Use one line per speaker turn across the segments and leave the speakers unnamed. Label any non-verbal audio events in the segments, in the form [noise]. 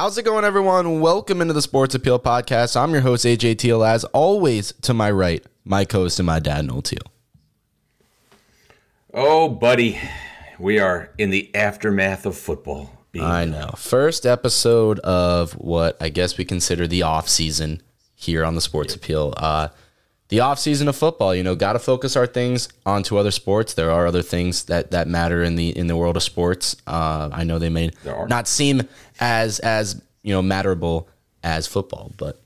How's it going, everyone? Welcome into the Sports Appeal Podcast. I'm your host, AJ Teal. As always, to my right, my co-host and my dad, Noel Teal.
Oh, buddy, we are in the aftermath of football.
I know. First episode of what I guess we consider the off season here on the Sports Appeal. Uh, the off season of football, you know, got to focus our things onto other sports. There are other things that that matter in the in the world of sports. Uh, I know they may not seem as as you know matterable as football, but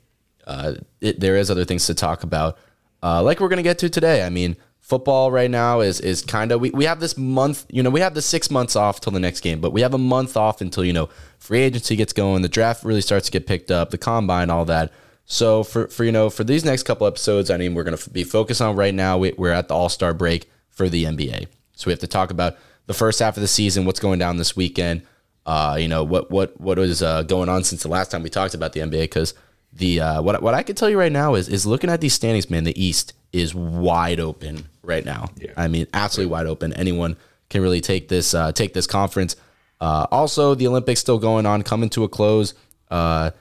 uh, it, there is other things to talk about, uh, like we're gonna get to today. I mean, football right now is is kind of we, we have this month you know we have the six months off till the next game but we have a month off until you know free agency gets going the draft really starts to get picked up the combine all that so for for you know for these next couple episodes i mean we're going to be focused on right now we, we're at the all-star break for the nba so we have to talk about the first half of the season what's going down this weekend uh, you know what what what is uh, going on since the last time we talked about the nba because the uh, what what I can tell you right now is is looking at these standings, man. The East is wide open right now. Yeah. I mean, absolutely wide open. Anyone can really take this uh, take this conference. Uh, also, the Olympics still going on, coming to a close. Uh,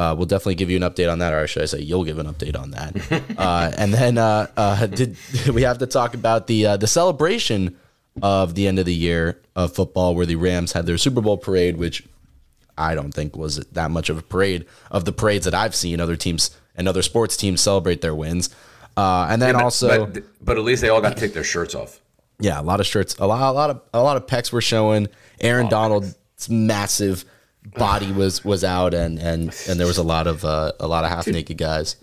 uh, we'll definitely give you an update on that, or should I say, you'll give an update on that. [laughs] uh, and then uh, uh, did [laughs] we have to talk about the uh, the celebration of the end of the year of football, where the Rams had their Super Bowl parade, which I don't think was that much of a parade of the parades that I've seen other teams and other sports teams celebrate their wins. Uh, and then
Yeah, but,
also,
but, but at least they all got to take their shirts off.
yeah, a lot of shirts, a lot, a lot of a lot of pecs were showing. Aaron Donald's massive body was was out, and and and there was a lot of uh, a lot of half naked guys.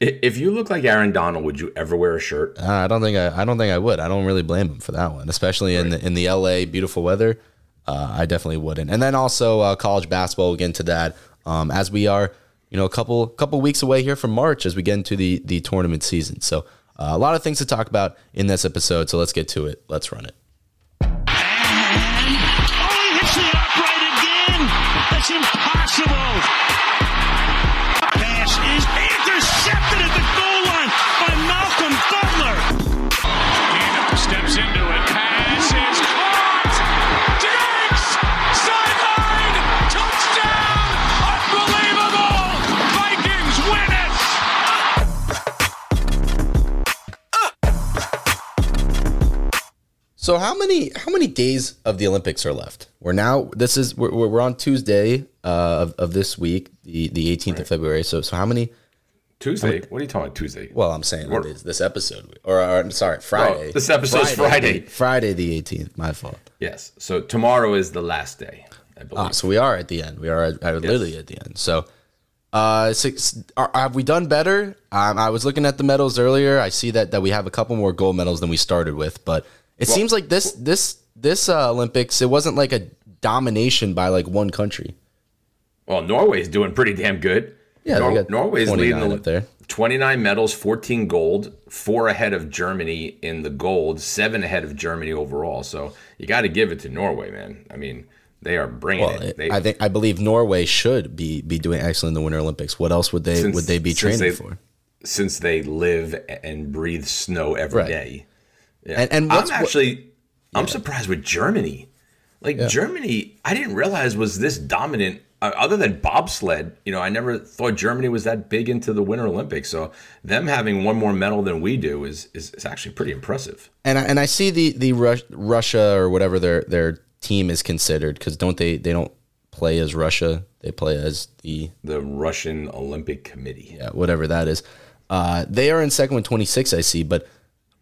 If you look like Aaron Donald, would you ever wear a shirt?
Uh, I don't think I, I don't think I would. I don't really blame him for that one, especially in the in the LA beautiful weather. Uh, I definitely wouldn't. And then also uh, college basketball. We'll get into that um, as we are, you know, a couple couple weeks away here from March as we get into the the tournament season. So uh, a lot of things to talk about in this episode. So let's get to it. Let's run it.
Impossible.
So how many how many days of the Olympics are left? We're now this is we're, we're on Tuesday uh, of, of this week, the the 18th of February. So so how many?
Tuesday? What are you talking about? Tuesday?
Well, I'm saying
What-
this, this episode, or, or I'm sorry, Friday.
this episode's Friday.
Friday the 18th. My fault.
Yes. So tomorrow is the last day, I believe.
Ah, so we are at the end. We are, at, are literally at the end. So, uh, six, are, have we done better? Um, I was looking at the medals earlier. I see that that we have a couple more gold medals than we started with, but it seems like this this this uh, Olympics it wasn't like a domination by like one country.
well, Norway's doing pretty damn good.
Yeah,
Nor- Norway's
29
leading the,
up there.
29 medals, 14 gold, four ahead of Germany in the gold, seven ahead of Germany overall. So you got to give it to Norway, man. I mean, they are bringing
Well,
it. They,
I think I believe Norway should be be doing excellent in the Winter Olympics. What else would they
Since-
would they be training
they-
for?
since they live and breathe snow every day.
Right. And and what's
I'm actually I'm surprised with Germany. Like Germany, I didn't realize was this dominant. Uh, other than bobsled, you know, I never thought Germany was that big into the Winter Olympics. So them having one more medal than we do is is, is actually pretty impressive.
and I, and I see the the Rus- Russia or whatever their their team is considered because don't they they don't play as Russia they play as the
The Russian Olympic Committee.
yeah, whatever that is. Uh, they are in second with 26, I see, but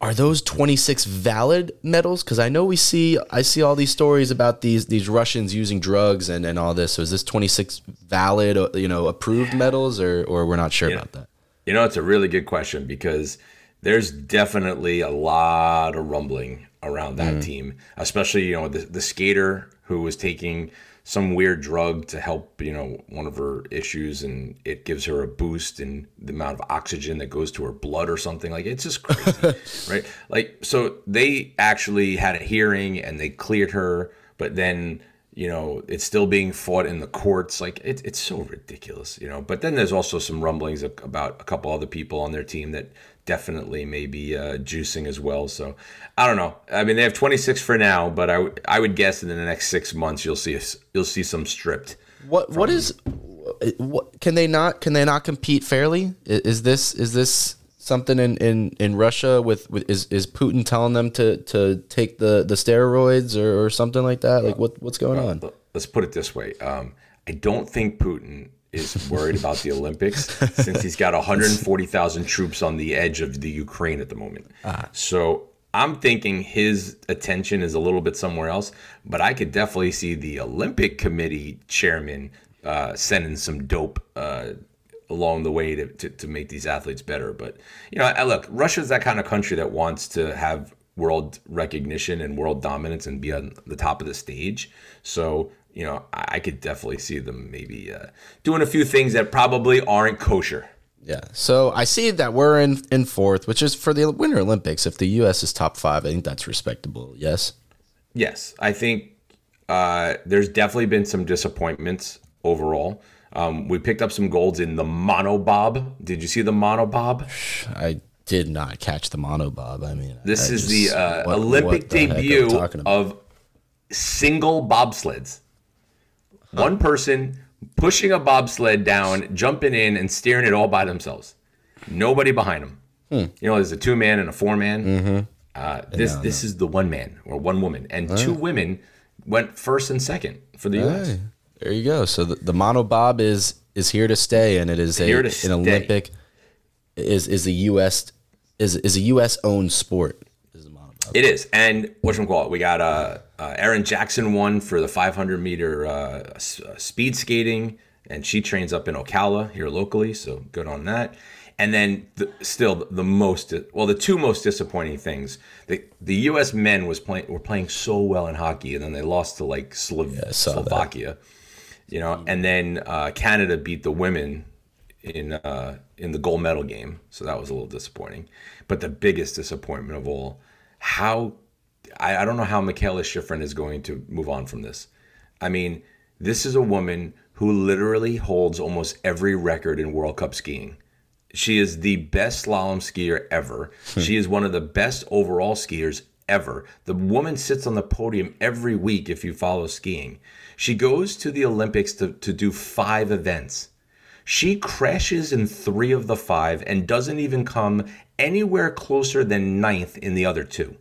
are those 26 valid medals? Because I know we see, I see all these stories about these these Russians using drugs and, and all this. So is this 26 valid, uh, you know, approved medals, or or we're not sure about that?
You know, it's a really good question because there's definitely a lot of rumbling around that team, especially you know the the skater who was taking some weird drug to help you know one of her issues and it gives her a boost in the amount of oxygen that goes to her blood or something. Like it's just [laughs] crazy right? Like so they actually had a hearing and they cleared her but then you know it's still being fought in the courts. Like it, it's so ridiculous you know? But then there's also some rumblings about a couple other people on their team that definitely maybe uh, juicing as well so i don't know i mean they have 26 for now but I would- I would guess in the next six months you'll see you'll see some stripped
What what is what can they not can they not compete fairly? Is this is this something in, in, in Russia with, with is, is Putin telling them to, to take the, the steroids or, or something like that? Like what what's going on?
let's put it this way. Um, I don't think Putin is worried about the Olympics [laughs] since he's got 140,000 troops on the edge of the Ukraine at the moment. So I'm thinking his attention is a little bit somewhere else, but I could definitely see the Olympic Committee chairman uh, sending some dope uh, along the way to, to, to make these athletes better. But, you know, I, look, Russia's that kind of country that wants to have world recognition and world dominance and be on the top of the stage. So, you know, I, I could definitely see them maybe uh, doing a few things that probably aren't kosher.
Yeah. So I see that we're in, in fourth, which is for the Winter Olympics. If the U.S. is top five, I think that's respectable. Yes.
Yes, I think uh, there's definitely been some disappointments overall. Um, we picked up some golds in the monobob. Did you see the monobob?
I did not catch the monobob. I mean,
This
I
is
just-
the uh,
what-
Olympic
what the heck are we
debut of single bobsleds. One person pushing a bobsled down, jumping in, and steering it all by themselves. Nobody behind them.
Hmm.
You know, there's a two man and a four man.
Mm-hmm.
Uh, this this is the one man or one woman, and two women went first and second for the U.S.
There you go. So the, the monobob is is here to stay, and it is a, an. Olympic is is a U.S. is is a U.S. owned sport. Is the monobob.
It is, and what you call it? We got uh, uh, Erin Jackson won for the 500 meter uh, s- uh, speed skating, and she trains up in Ocala here locally, so good on that. And then the, still the most well, the two most disappointing things: the the U.S. men was playing were playing so well in hockey, and then they lost to like Slo-
I saw that.
Slovakia, you know, and then uh, Canada beat the women in uh, in the gold medal game, so that was a little disappointing. But the biggest disappointment of all, how I, I don't know how Mikaela Shiffrin is going to move on from this. I mean, this is a woman who literally holds almost every record in World Cup skiing. She is the best slalom skier ever. Hmm. she is one of the best overall skiers ever. The woman sits on the podium every week if you follow skiing. She goes to the Olympics to, to do five events. She crashes in three of the five and doesn't even come anywhere closer than ninth in the other two.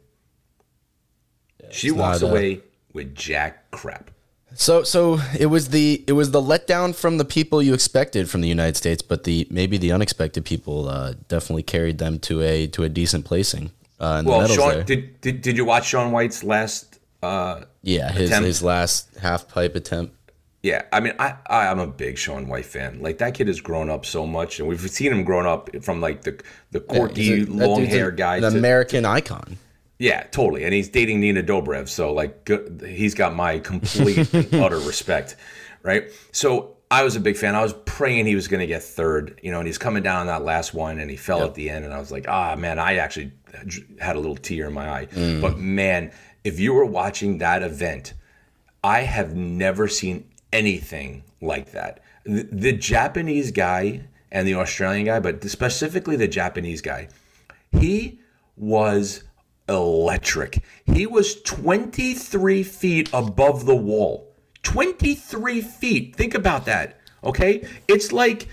she walks
not,
away with jack crap.
So so it was the it was the letdown from the people you expected from the United States, but the maybe the unexpected people uh, definitely carried them to a to a decent placing uh, in
Well,
medals
Sean,
there.
did, did did you watch Shaun White's last? Uh,
yeah, his
attempt?
his last half pipe attempt.
Yeah, I mean, I, I I'm a big Shaun White fan. Like that kid has grown up so much, and we've seen him grown up from like the the quirky
a-
long hair guy.
an
to-
American icon.
Yeah, totally. And he's dating Nina Dobrev, so like good, he's got my complete [laughs] utter respect, right? So I was a big fan. I was praying he was going to get third, you know, and he's coming down on that last one, and he fell at the end, and I was like, ah, man, I actually had a little tear in my eye. But man, if you were watching that event, I have never seen anything like that. The, the Japanese guy and the Australian guy, but specifically the Japanese guy, he was electric. He was 23 feet above the wall. 23 feet. Think about that. Okay? It's like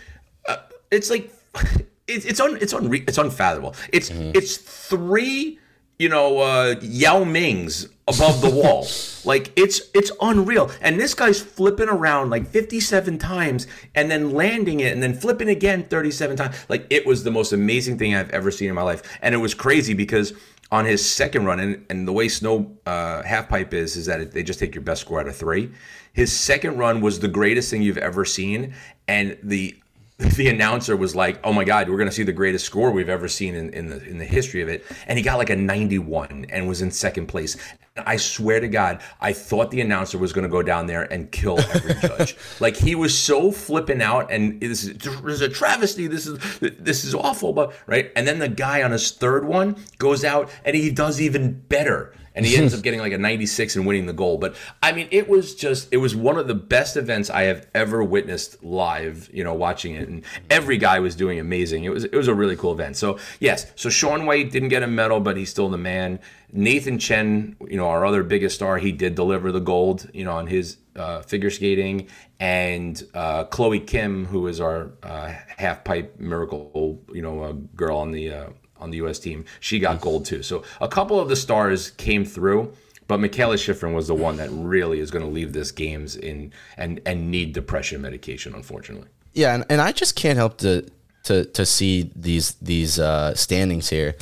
uh, it's like [laughs] it's it's un it's unre- it's unfathomable. It's it's three you know uh, Yao Mings above the wall. [laughs] like it's it's unreal. And this guy's flipping around like 57 times and then landing it and then flipping again 37 times. Like it was the most amazing thing I've ever seen in my life. And it was crazy because on his second run and, and the way snow uh, half pipe is is that it, they just take your best score out of three. His second run was the greatest thing you've ever seen, and the the announcer was like, "Oh my God, we're going to see the greatest score we've ever seen in, in the in the history of it." And he got like a 91 and was in second place. I swear to God, I thought the announcer was going to go down there and kill every [laughs] judge. like he was so flipping out, and this is, this is a travesty. This is this is awful, but right. And then the guy on his third one goes out and he does even better and he ends up [laughs] getting like a 96 and winning the goal. But I mean, it was just it was one of the best events I have ever witnessed live. You know, watching it, and every guy was doing amazing. It was it was a really cool event. So yes, so Shaun White didn't get a medal, but he's still the man. Nathan Chen, you know, our other biggest star, he did deliver the gold. You know, on his uh, figure skating, and uh, Chloe Kim, who is our uh, half pipe miracle, you know, uh, girl on the uh, on the U.S. team. She got gold too. So a couple of the stars came through, but Mikaela Shiffrin was the one that really is going to leave this games in and and need depression medication, unfortunately.
Yeah, and, and I just can't help to to to see these these uh, standings here.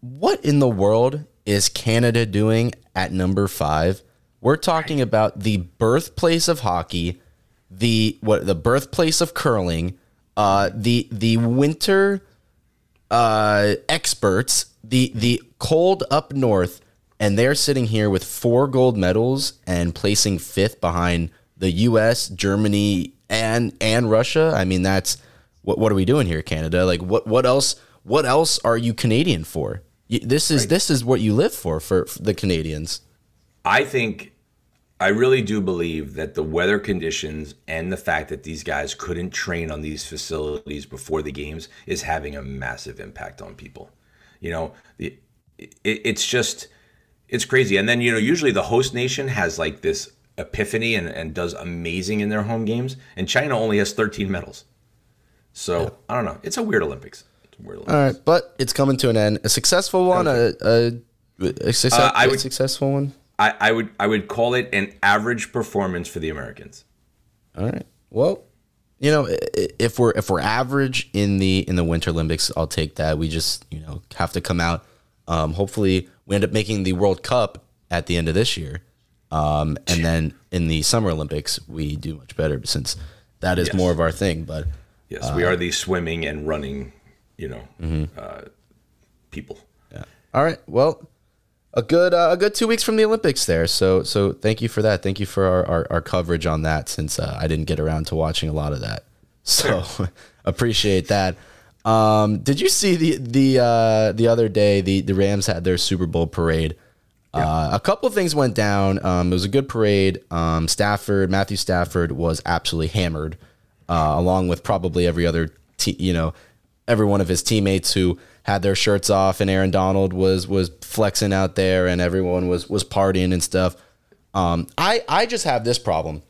What in the world is Canada doing at number five? We're talking about the birthplace of hockey, the what the birthplace of curling, uh, the the winter uh, experts, the the cold up north, and they're sitting here with four gold medals and placing fifth behind the U.S., Germany, and and Russia. I mean, that's what what are we doing here, Canada? Like, what what else? What else are you Canadian for? This is this is what you live for for, for the Canadians.
I think, I really do believe that the weather conditions and the fact that these guys couldn't train on these facilities before the games is having a massive impact on people. You know, the, it, it's just, it's crazy. And then, you know, usually the host nation has like this epiphany and, and does amazing in their home games, and China only has 13 medals. So I don't know. It's a weird Olympics. It's a weird Olympics.
All right, but it's coming to an end. A successful one, a a, a, success,
Uh,
a
would-
successful one.
I, I would I would call it an average performance for the Americans.
All right. Well, you know, if we're if we're average in the in the Winter Olympics, I'll take that. We just you know have to come out. Um, hopefully, we end up making the World Cup at the end of this year, um, and then in the Summer Olympics we do much better since that is
Yes.
more of our thing. But
Yes, we are the swimming and running, you know, uh, people.
Yeah. All right. Well, a good uh, a good two weeks from the Olympics there. So so thank you for that. Thank you for our our, our coverage on that since uh, I didn't get around to watching a lot of that. [laughs] So [laughs] appreciate that. Um, did you see the the uh, the other day the the Rams had their Super Bowl parade? Uh, a couple of things went down. Um, it was a good parade. Um, Stafford, Matthew Stafford, was absolutely hammered, uh, along with probably every other, te- you know, every one of his teammates who had their shirts off, and Aaron Donald was was flexing out there, and everyone was was partying and stuff. Um, I I just have this problem.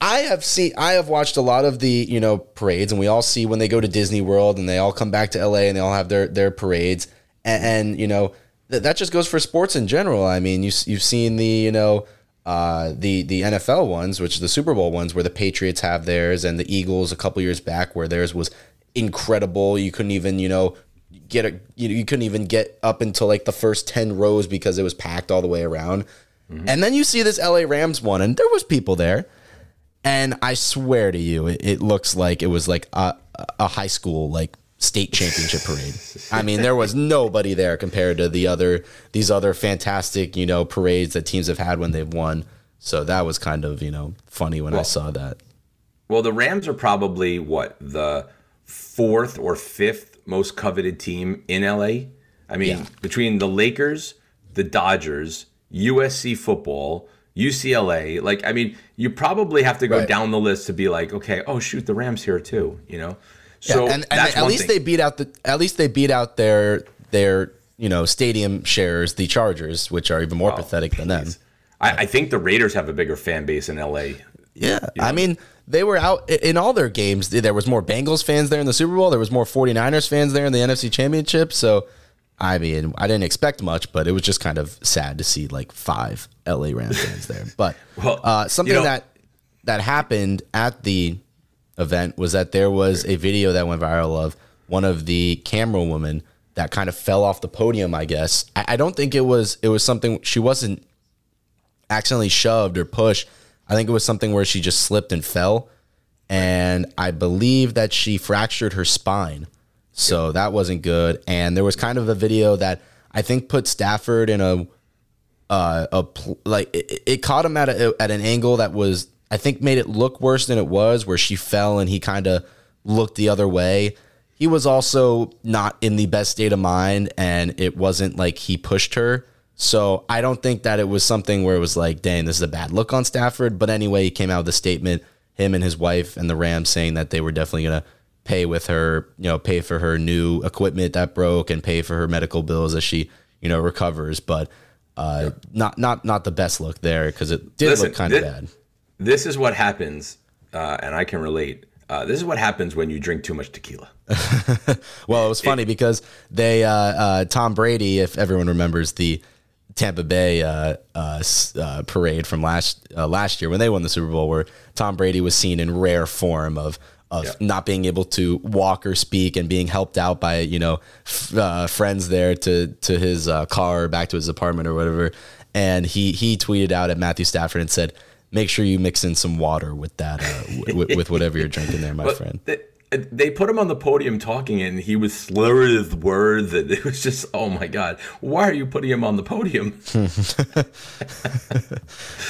I have seen I have watched a lot of the you know parades, and we all see when they go to Disney World and they all come back to LA and they all have their their parades, and, and you know th- that just goes for sports in general. I mean, you you've seen the you know uh, the the NFL ones, which are the Super Bowl ones, where the Patriots have theirs, and the Eagles a couple years back where theirs was incredible. You couldn't even you know get a you, know you couldn't even get up until like the first ten rows because it was packed all the way around. Mm-hmm. And then you see this LA Rams one, and there was people there. And I swear to you, it, it looks like it was like a, a high school like state championship parade. I mean, there was nobody there compared to the other these other fantastic you know parades that teams have had when they've won. So that was kind of you know funny when I saw that.
Well, the Rams are probably what the fourth or fifth most coveted team in LA. I mean,
Yeah.
between the Lakers, the Dodgers, USC football, UCLA, like I mean, you probably have to go
Right.
down the list to be like, okay, oh shoot, the Rams here too, you know. So
and, and
that's
at least
thing.
they beat out the at least they beat out their their you know stadium shares, the Chargers, which are even more oh, pathetic than them.
I, I think the Raiders have a bigger fan base in LA.
Yeah. I mean, they were out in all their games. There was more Bengals fans there in the Super Bowl. There was more 49ers fans there in the NFC Championship. So, I mean, I didn't expect much, but it was just kind of sad to see like five LA Rams fans there. [laughs] But
Well,
uh, something
you know-
that that happened at the event was that there was a video that went viral of one of the camera women that kind of fell off the podium. I guess I, I don't think it was it was something she wasn't accidentally shoved or pushed. I think it was something where she just slipped and fell. And I believe that she fractured her spine. So that wasn't good. And there was kind of a video that I think put Stafford in a uh, a pl- like it, it caught him at a, at an angle that was I think made it look worse than it was, where she fell and he kind of looked the other way. He was also not in the best state of mind, and it wasn't like he pushed her. So I don't think that it was something where it was like, "Dang, this is a bad look on Stafford." But anyway, he came out with a statement, him and his wife and the Rams, saying that they were definitely gonna pay with her, you know, pay for her new equipment that broke and pay for her medical bills as she, you know, recovers. But Uh, not not not the best look there because it did
Listen,
look kind of bad.
This is what happens, uh, and I can relate. Uh, this is what happens when you drink too much tequila. [laughs]
Well, it was funny because they uh, uh, Tom Brady, if everyone remembers the Tampa Bay uh, uh, uh, parade from last uh, last year when they won the Super Bowl, where Tom Brady was seen in rare form of of
Yeah.
not being able to walk or speak and being helped out by you know f- uh, friends there to to his uh, car or back to his apartment or whatever. And he he tweeted out at Matthew Stafford and said, "Make sure you mix in some water with that uh, w- with whatever you're drinking there, my
But
friend."
They, they put him on the podium talking, and he was slurring his words, and [laughs] it was just, oh my god, why are you putting him on the podium? [laughs]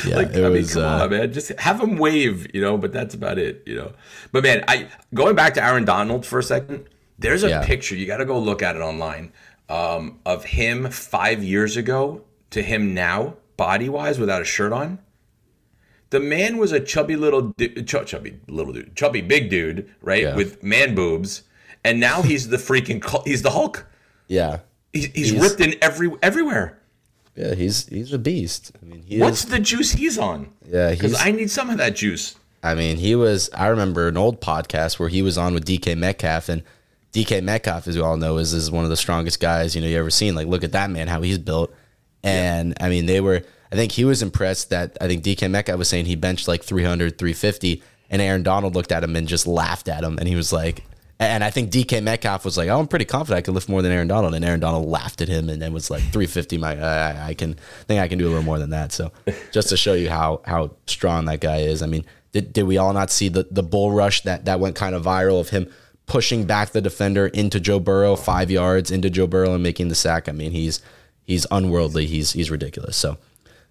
Yeah,
like,
it
I mean, come
uh,
on, man, just have him wave, you know. But that's about it, you know. But man, I going back to Aaron Donald for a second. There's a
Yeah.
picture you got to go look at it online um, of him five years ago to him now, body wise, without a shirt on. The man was a chubby little, du- ch- chubby little dude, chubby big dude, right,
Yeah.
with man boobs, and now he's the freaking, he's the Hulk.
yeah.
He's, he's,
He's-
ripped in every everywhere.
Yeah, he's he's a beast. I mean, he
What's
is.
the juice he's on?
Yeah,
because. I need some of that juice.
I mean, he was. I remember an old podcast where he was on with DK Metcalf, and DK Metcalf, as you all know, is is one of the strongest guys you know you ever seen. Like, look at that man, how he's built. And I mean, they were. I think he was impressed that I think DK Metcalf was saying he benched like 300, 350, and Aaron Donald looked at him and just laughed at him, and he was like. And I think DK Metcalf was like, "Oh, I'm pretty confident I could lift more than Aaron Donald." And Aaron Donald laughed at him and then was like, "350, my I, I- I can think I can do a little more than that." So, [laughs] just to show you how how strong that guy is. I mean, did, did we all not see the the bull rush that that went kind of viral of him pushing back the defender into Joe Burrow five yards into Joe Burrow and making the sack? I mean, he's he's unworldly. He's he's ridiculous. So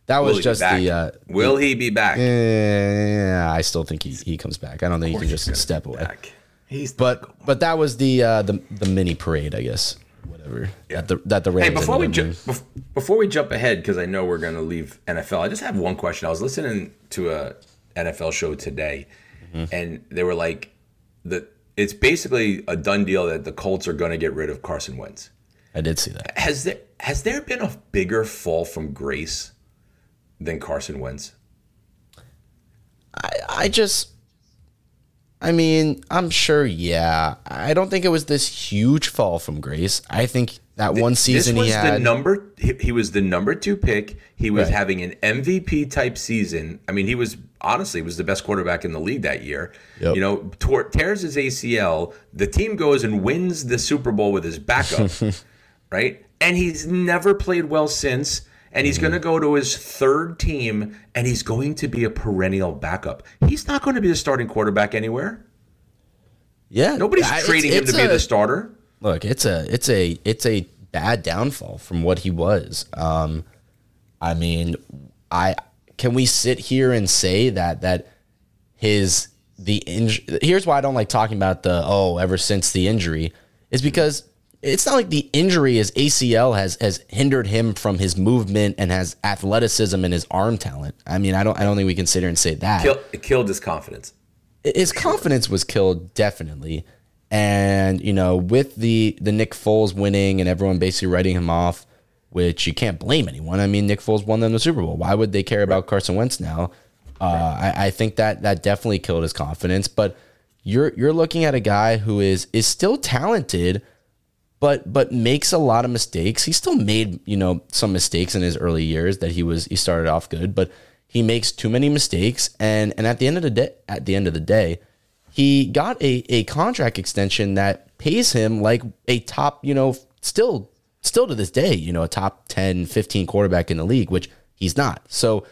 that was just the. Uh,
Will he be back?
yeah, I still think he, he comes back. I don't think he can just step away.
Back. He's
But but that was the uh, the the mini parade, I guess. Whatever that the that the Rams.
Hey, before we
ended up
ju- bef- before we jump ahead, because I know we're going to leave NFL, I just have one question. I was listening to a NFL show today,
Mm-hmm.
and they were like, "the It's basically a done deal that the Colts are going to get rid of Carson Wentz."
I did see that.
Has there has there been a bigger fall from grace than Carson Wentz?
I, I just, I mean, I'm sure. Yeah, I don't think it was this huge fall from grace. I think that one season
this was
he had.
the number. He, he was the number two pick. He was
Right.
having an MVP type season. I mean, he was honestly was the best quarterback in the league that year.
Yep.
You know, tor- tears his ACL. The team goes and wins the Super Bowl with his backup, [laughs] right? And he's never played well since. And he's going to go to his third team, and he's going to be a perennial backup. He's not going to be the starting quarterback anywhere.
yeah,
Nobody's
I- it's-
trading him
it's
to be the starter.
look it's a it's a it's a bad downfall from what he was um i mean i can we sit here and say that that his the injury here's why i don't like talking about the oh ever since the injury is because it's not like the injury his acl has has hindered him from his movement and has athleticism and his arm talent. I mean i don't i don't think we can sit here and say that.
Kill, it killed his confidence.
his confidence was killed definitely. And you know with the the Nick Foles winning and everyone basically writing him off which you can't blame anyone. I mean Nick Foles won them the Super Bowl. Why would they care about Carson Wentz now? Uh, I, I think that that definitely killed his confidence. But you're you're looking at a guy who is is still talented but but makes a lot of mistakes. He still made you know some mistakes in his early years that he was he started off good, but he makes too many mistakes. And and at the end of the day, at the end of the day, he got a a contract extension that pays him like a top you know still still to this day you know a top 10 15 quarterback in the league which he's not so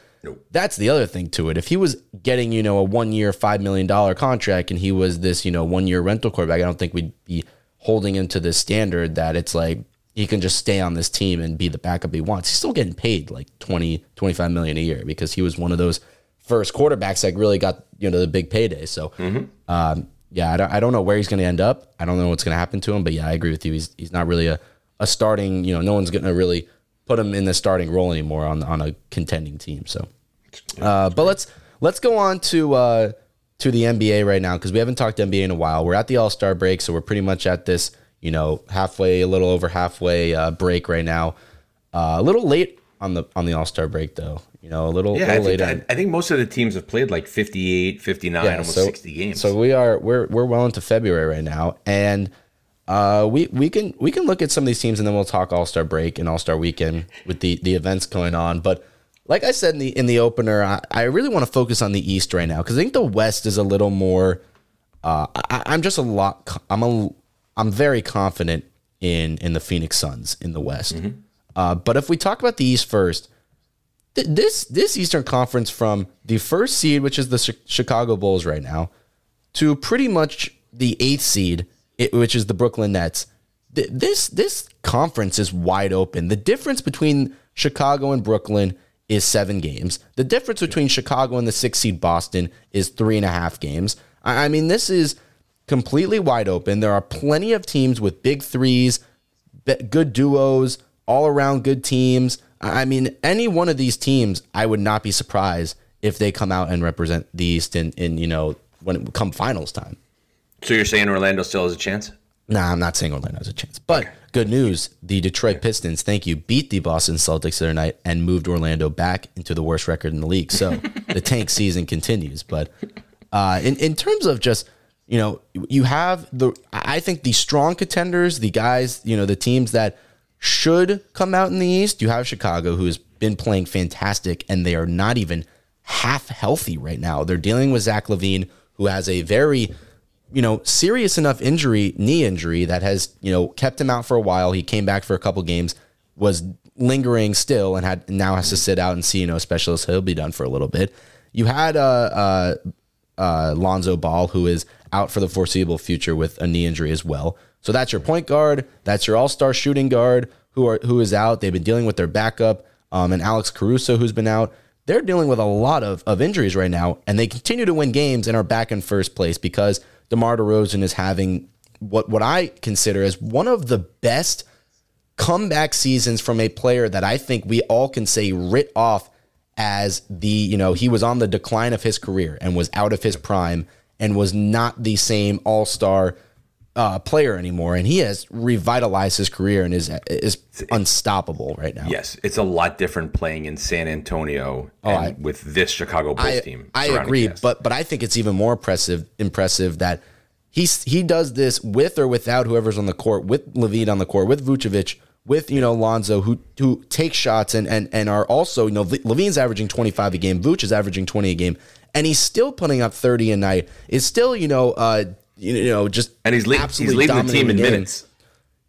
that's the other thing to it if he was getting you know a one year five million dollar contract and he was this you know one year rental quarterback i don't think we'd be holding him to this standard that it's like he can just stay on this team and be the backup he wants. He's still getting paid like 20 25 million a year because he was one of those first quarterbacks that really got you know the big payday. So um, yeah I don't, I don't know where he's going to end up. I don't know what's going to happen to him but yeah i agree with you. He's, he's not really a, a starting you know no one's going to really put him in the starting role anymore on, on a contending team so. Uh, but let's let's go on to uh, to the NBA right now because we haven't talked NBA in a while. We're at the All Star break, so we're pretty much at this you know halfway, a little over halfway uh, break right now. Uh, a little late on the on the All Star break though. You know, a little,
Yeah, I
little
think,
later.
I, I think most of the teams have played like 58, 59, almost 60 games.
So we are we're we're well into February right now, and uh, we we can we can look at some of these teams, and then we'll talk All Star break and All Star weekend with the the events going on. But like I said in the in the opener, I, I really want to focus on the East right now because I think the West is a little more. Uh, I, I'm just a lot. I'm a I'm very confident in in the Phoenix Suns in the West. Uh, but if we talk about the East first, th- this this Eastern Conference from the first seed, which is the Chi- Chicago Bulls right now, to pretty much the eighth seed, it, which is the Brooklyn Nets. Th- This this conference is wide open. The difference between Chicago and Brooklyn is seven games. The difference between Chicago and the six seed Boston is three and a half games. I, I mean, this is completely wide open. There are plenty of teams with big threes, good duos, all around good teams. I mean, any one of these teams, I would not be surprised if they come out and represent the East in, in you know, when it come finals time.
so you're saying Orlando still has a chance?
Nah, I'm not saying Orlando has a chance. But good news the Detroit Pistons, thank you, beat the Boston Celtics the other night and moved Orlando back into the worst record in the league. So the [laughs] tank season continues. But uh, in, in terms of just, you know, you have the, I think the strong contenders, the guys, you know, the teams that should come out in the East, you have Chicago, who has been playing fantastic, and they are not even half healthy right now. They're dealing with Zach LaVine, who has a very you know, serious enough injury, knee injury that has, you know, kept him out for a while. He came back for a couple games, was lingering still, and had now has to sit out and see, you know, specialist. He'll be done for a little bit. You had uh, uh, uh, Lonzo Ball, who is out for the foreseeable future with a knee injury as well. So that's your point guard. That's your all-star shooting guard who are who is out. They've been dealing with their backup, um, and Alex Caruso, who's been out. They're dealing with a lot of, of injuries right now, and they continue to win games and are back in first place because DeMar DeRozan is having what what I consider as one of the best comeback seasons from a player that I think we all can say writ off as the, you know, he was on the decline of his career and was out of his prime and was not the same all star uh, player anymore. And he has revitalized his career and is is unstoppable right now.
Yes, it's a lot different playing in San Antonio and
Oh, I-
with this Chicago Bulls
I,
team.
I agree,
cast.
but but I think it's even more impressive impressive that he's he does this with or without whoever's on the court, with LaVine on the court, with Vucevic, with you know Lonzo, who who take shots and and and are also you know LaVine's averaging twenty five a game, Vuce is averaging twenty a game, and he's still putting up thirty a night. Is still you know uh you know just
and he's, le- he's
absolutely
leading the team in
game.
minutes.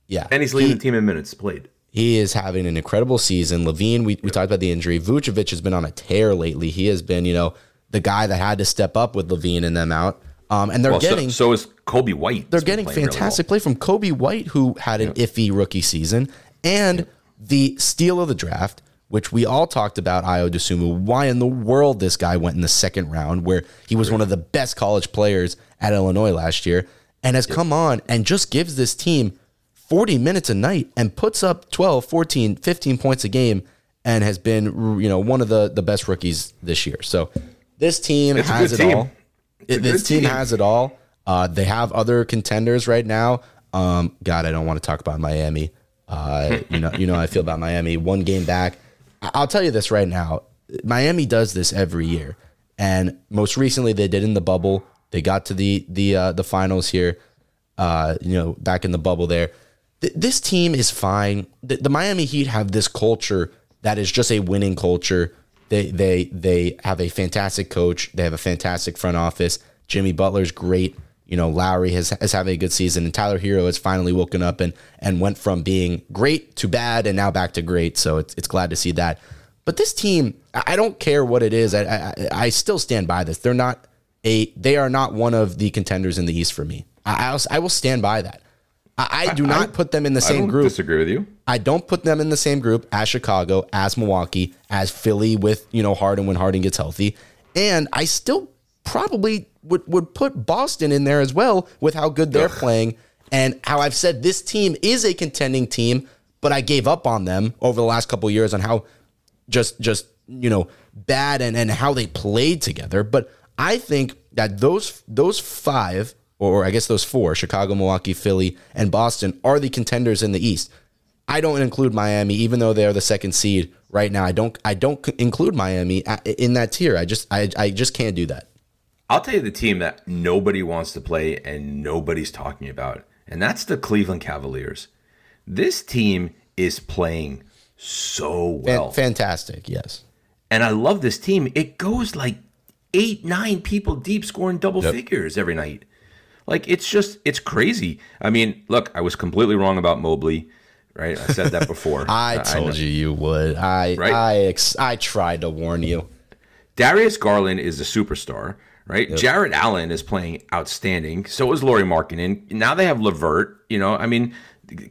Yeah,
And he's leading
He-
the team in minutes played.
he is having an incredible season. LaVine, we, we talked about the injury. Vucevic has been on a tear lately. He has been, you know, the guy that had to step up with LaVine and them out. Um, and they're
Well,
getting
so, so is Coby White.
they're getting
playing really
fantastic play from Coby White, who had an iffy rookie season, and the steal of the draft, which we all talked about. Ayo Dosunmu. Why in the world this guy went in the second round, where he was one of the best college players at Illinois last year, and has come on and just gives this team 40 minutes a night and puts up 12, 14, 15 points a game, and has been you know one of the the best rookies this year. So this team
It's
has it
team.
all. It- this team
team.
has it all. Uh, they have other contenders right now. Um, God, I don't want to talk about Miami. Uh, [laughs] you know, you know how I feel about Miami. One game back. I'll tell you this right now. Miami does this every year, and most recently they did in the bubble. They got to the the uh, the finals here. Uh, you know, back in the bubble there. Th- this team is fine. The, the Miami Heat have this culture that is just a winning culture. They they they have a fantastic coach. They have a fantastic front office. Jimmy Butler's great. You know, Lowry has is having a good season, and Tyler Herro has finally woken up and and went from being great to bad, and now back to great. So it's it's glad to see that. But this team, I don't care what it is. I, I I still stand by this. They're not a they are not one of the contenders in the East for me. I I'll, I will stand by that. I, I do not put them in the
I
same
don't
group.
disagree with you.
I don't put them in the same group as Chicago, as Milwaukee, as Philly with, you know, Harden when Harden gets healthy. And I still probably would, would put Boston in there as well with how good they're playing and how I've said this team is a contending team, but I gave up on them over the last couple of years on how just just you know bad and and how they played together. But I think that those those five, or I guess those four, Chicago, Milwaukee, Philly, and Boston, are the contenders in the East. I don't include Miami, even though they're the second seed right now. I don't I don't include Miami uh, in that tier. I just I, I just can't do that.
I'll tell you the team that nobody wants to play and nobody's talking about, and that's the Cleveland Cavaliers. This team is playing so well.
fantastic, yes.
And I love this team. It goes like eight, nine people deep scoring double figures every night. Like it's just it's crazy. I mean, look, I was completely wrong about Mobley, right? I said that before. [laughs]
I told you you would. I
Right?
I ex- I tried to warn you.
Darius Garland is a superstar, right? Jarrett Allen is playing outstanding. So is Lauri Markkanen. Now they have LeVert. You know, I mean,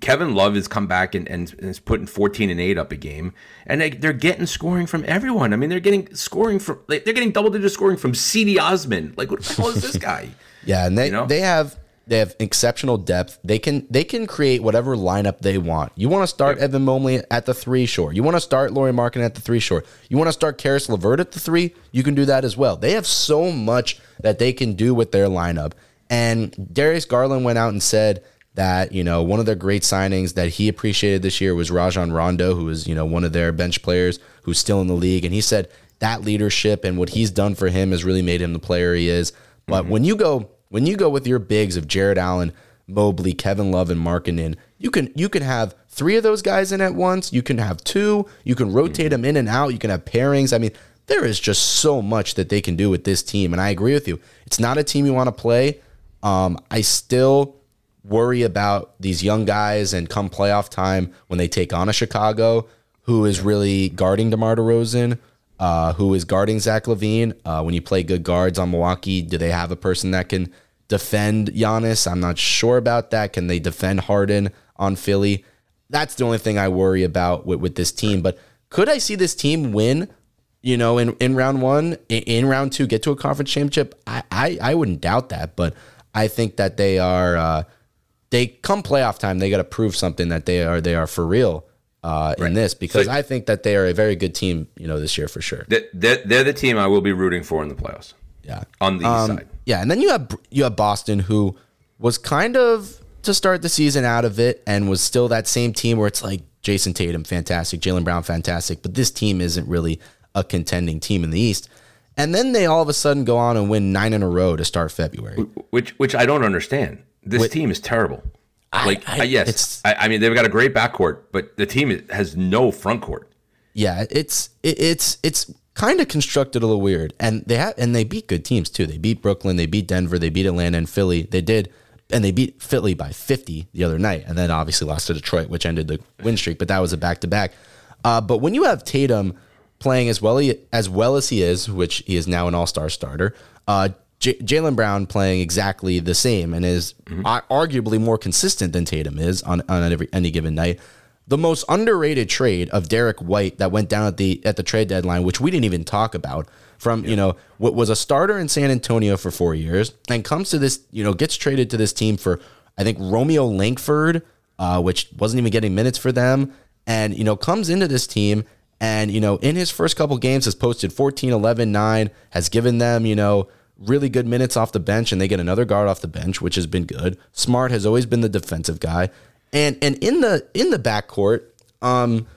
Kevin Love has come back and, and is putting 14 and 8 up a game. And they, they're getting scoring from everyone. I mean, they're getting scoring from, they're getting double digit scoring from Cedi Osman. Like, what the hell is this [laughs] guy?
Yeah, and they
You know?
they have they have exceptional depth. They can they can create whatever lineup they want. You want to start Evan Mobley at the three, sure. You want to start Lauri Markkanen at the three, sure. You want to start Caris LeVert at the three, you can do that as well. They have so much that they can do with their lineup. And Darius Garland went out and said that you know one of their great signings that he appreciated this year was Rajon Rondo, who is you know one of their bench players who's still in the league, and he said that leadership and what he's done for him has really made him the player he is. But mm-hmm. when you go when you go with your bigs of Jarrett Allen, Mobley, Kevin Love, and Markkanen, you can you can have three of those guys in at once. You can have two. You can rotate them in and out. You can have pairings. I mean, there is just so much that they can do with this team, and I agree with you. It's not a team you want to play. Um, I still worry about these young guys, and come playoff time when they take on a Chicago who is really guarding DeMar DeRozan, uh, who is guarding Zach LaVine. Uh, when you play good guards on Milwaukee, do they have a person that can defend Giannis? I'm not sure about that. Can they defend Harden on Philly? That's the only thing I worry about with, with this team. But could I see this team win? You know, in, in round one, in, in round two, get to a conference championship. I, I, I wouldn't doubt that, but I think that they are. Uh, they come playoff time, they got to prove something that they are they are for real uh, in this because
So-
I think that they are a very good team. You know, this year for sure.
They're, they're the team I will be rooting for in the playoffs
Yeah.
on the
Um,
east side.
Yeah, and then you have you have Boston, who was kind of to start the season out of it, and was still that same team where it's like Jayson Tatum, fantastic, Jaylen Brown, fantastic, but this team isn't really a contending team in the East. And then they all of a sudden go on and win nine in a row to start February.
which which I don't understand. This team is terrible. Like
I-
yes,
it's-
I, I mean they've got a great backcourt, but the team has no front court.
Yeah, it's it, it's it's kind of constructed a little weird, and they have and they beat good teams too. They beat Brooklyn, they beat Denver, they beat Atlanta and Philly. They did, and they beat Philly by fifty the other night, and then obviously lost to Detroit, which ended the win streak. But that was a back to back. But when you have Tatum playing as well as well as he is, which he is now an All Star starter, uh, J- Jaylen Brown playing exactly the same and is ar- arguably more consistent than Tatum is on on every any given night the most underrated trade of Derrick White that went down at the at the trade deadline, which we didn't even talk about, from you know what was a starter in San Antonio for four years and comes to this you know gets traded to this team for I think Romeo Langford, uh, which wasn't even getting minutes for them, and you know comes into this team and you know in his first couple games has posted 14, 11, 9, has given them you know really good minutes off the bench and they get another guard off the bench, which has been good. Smart has always been the defensive guy. And and in the in the backcourt, um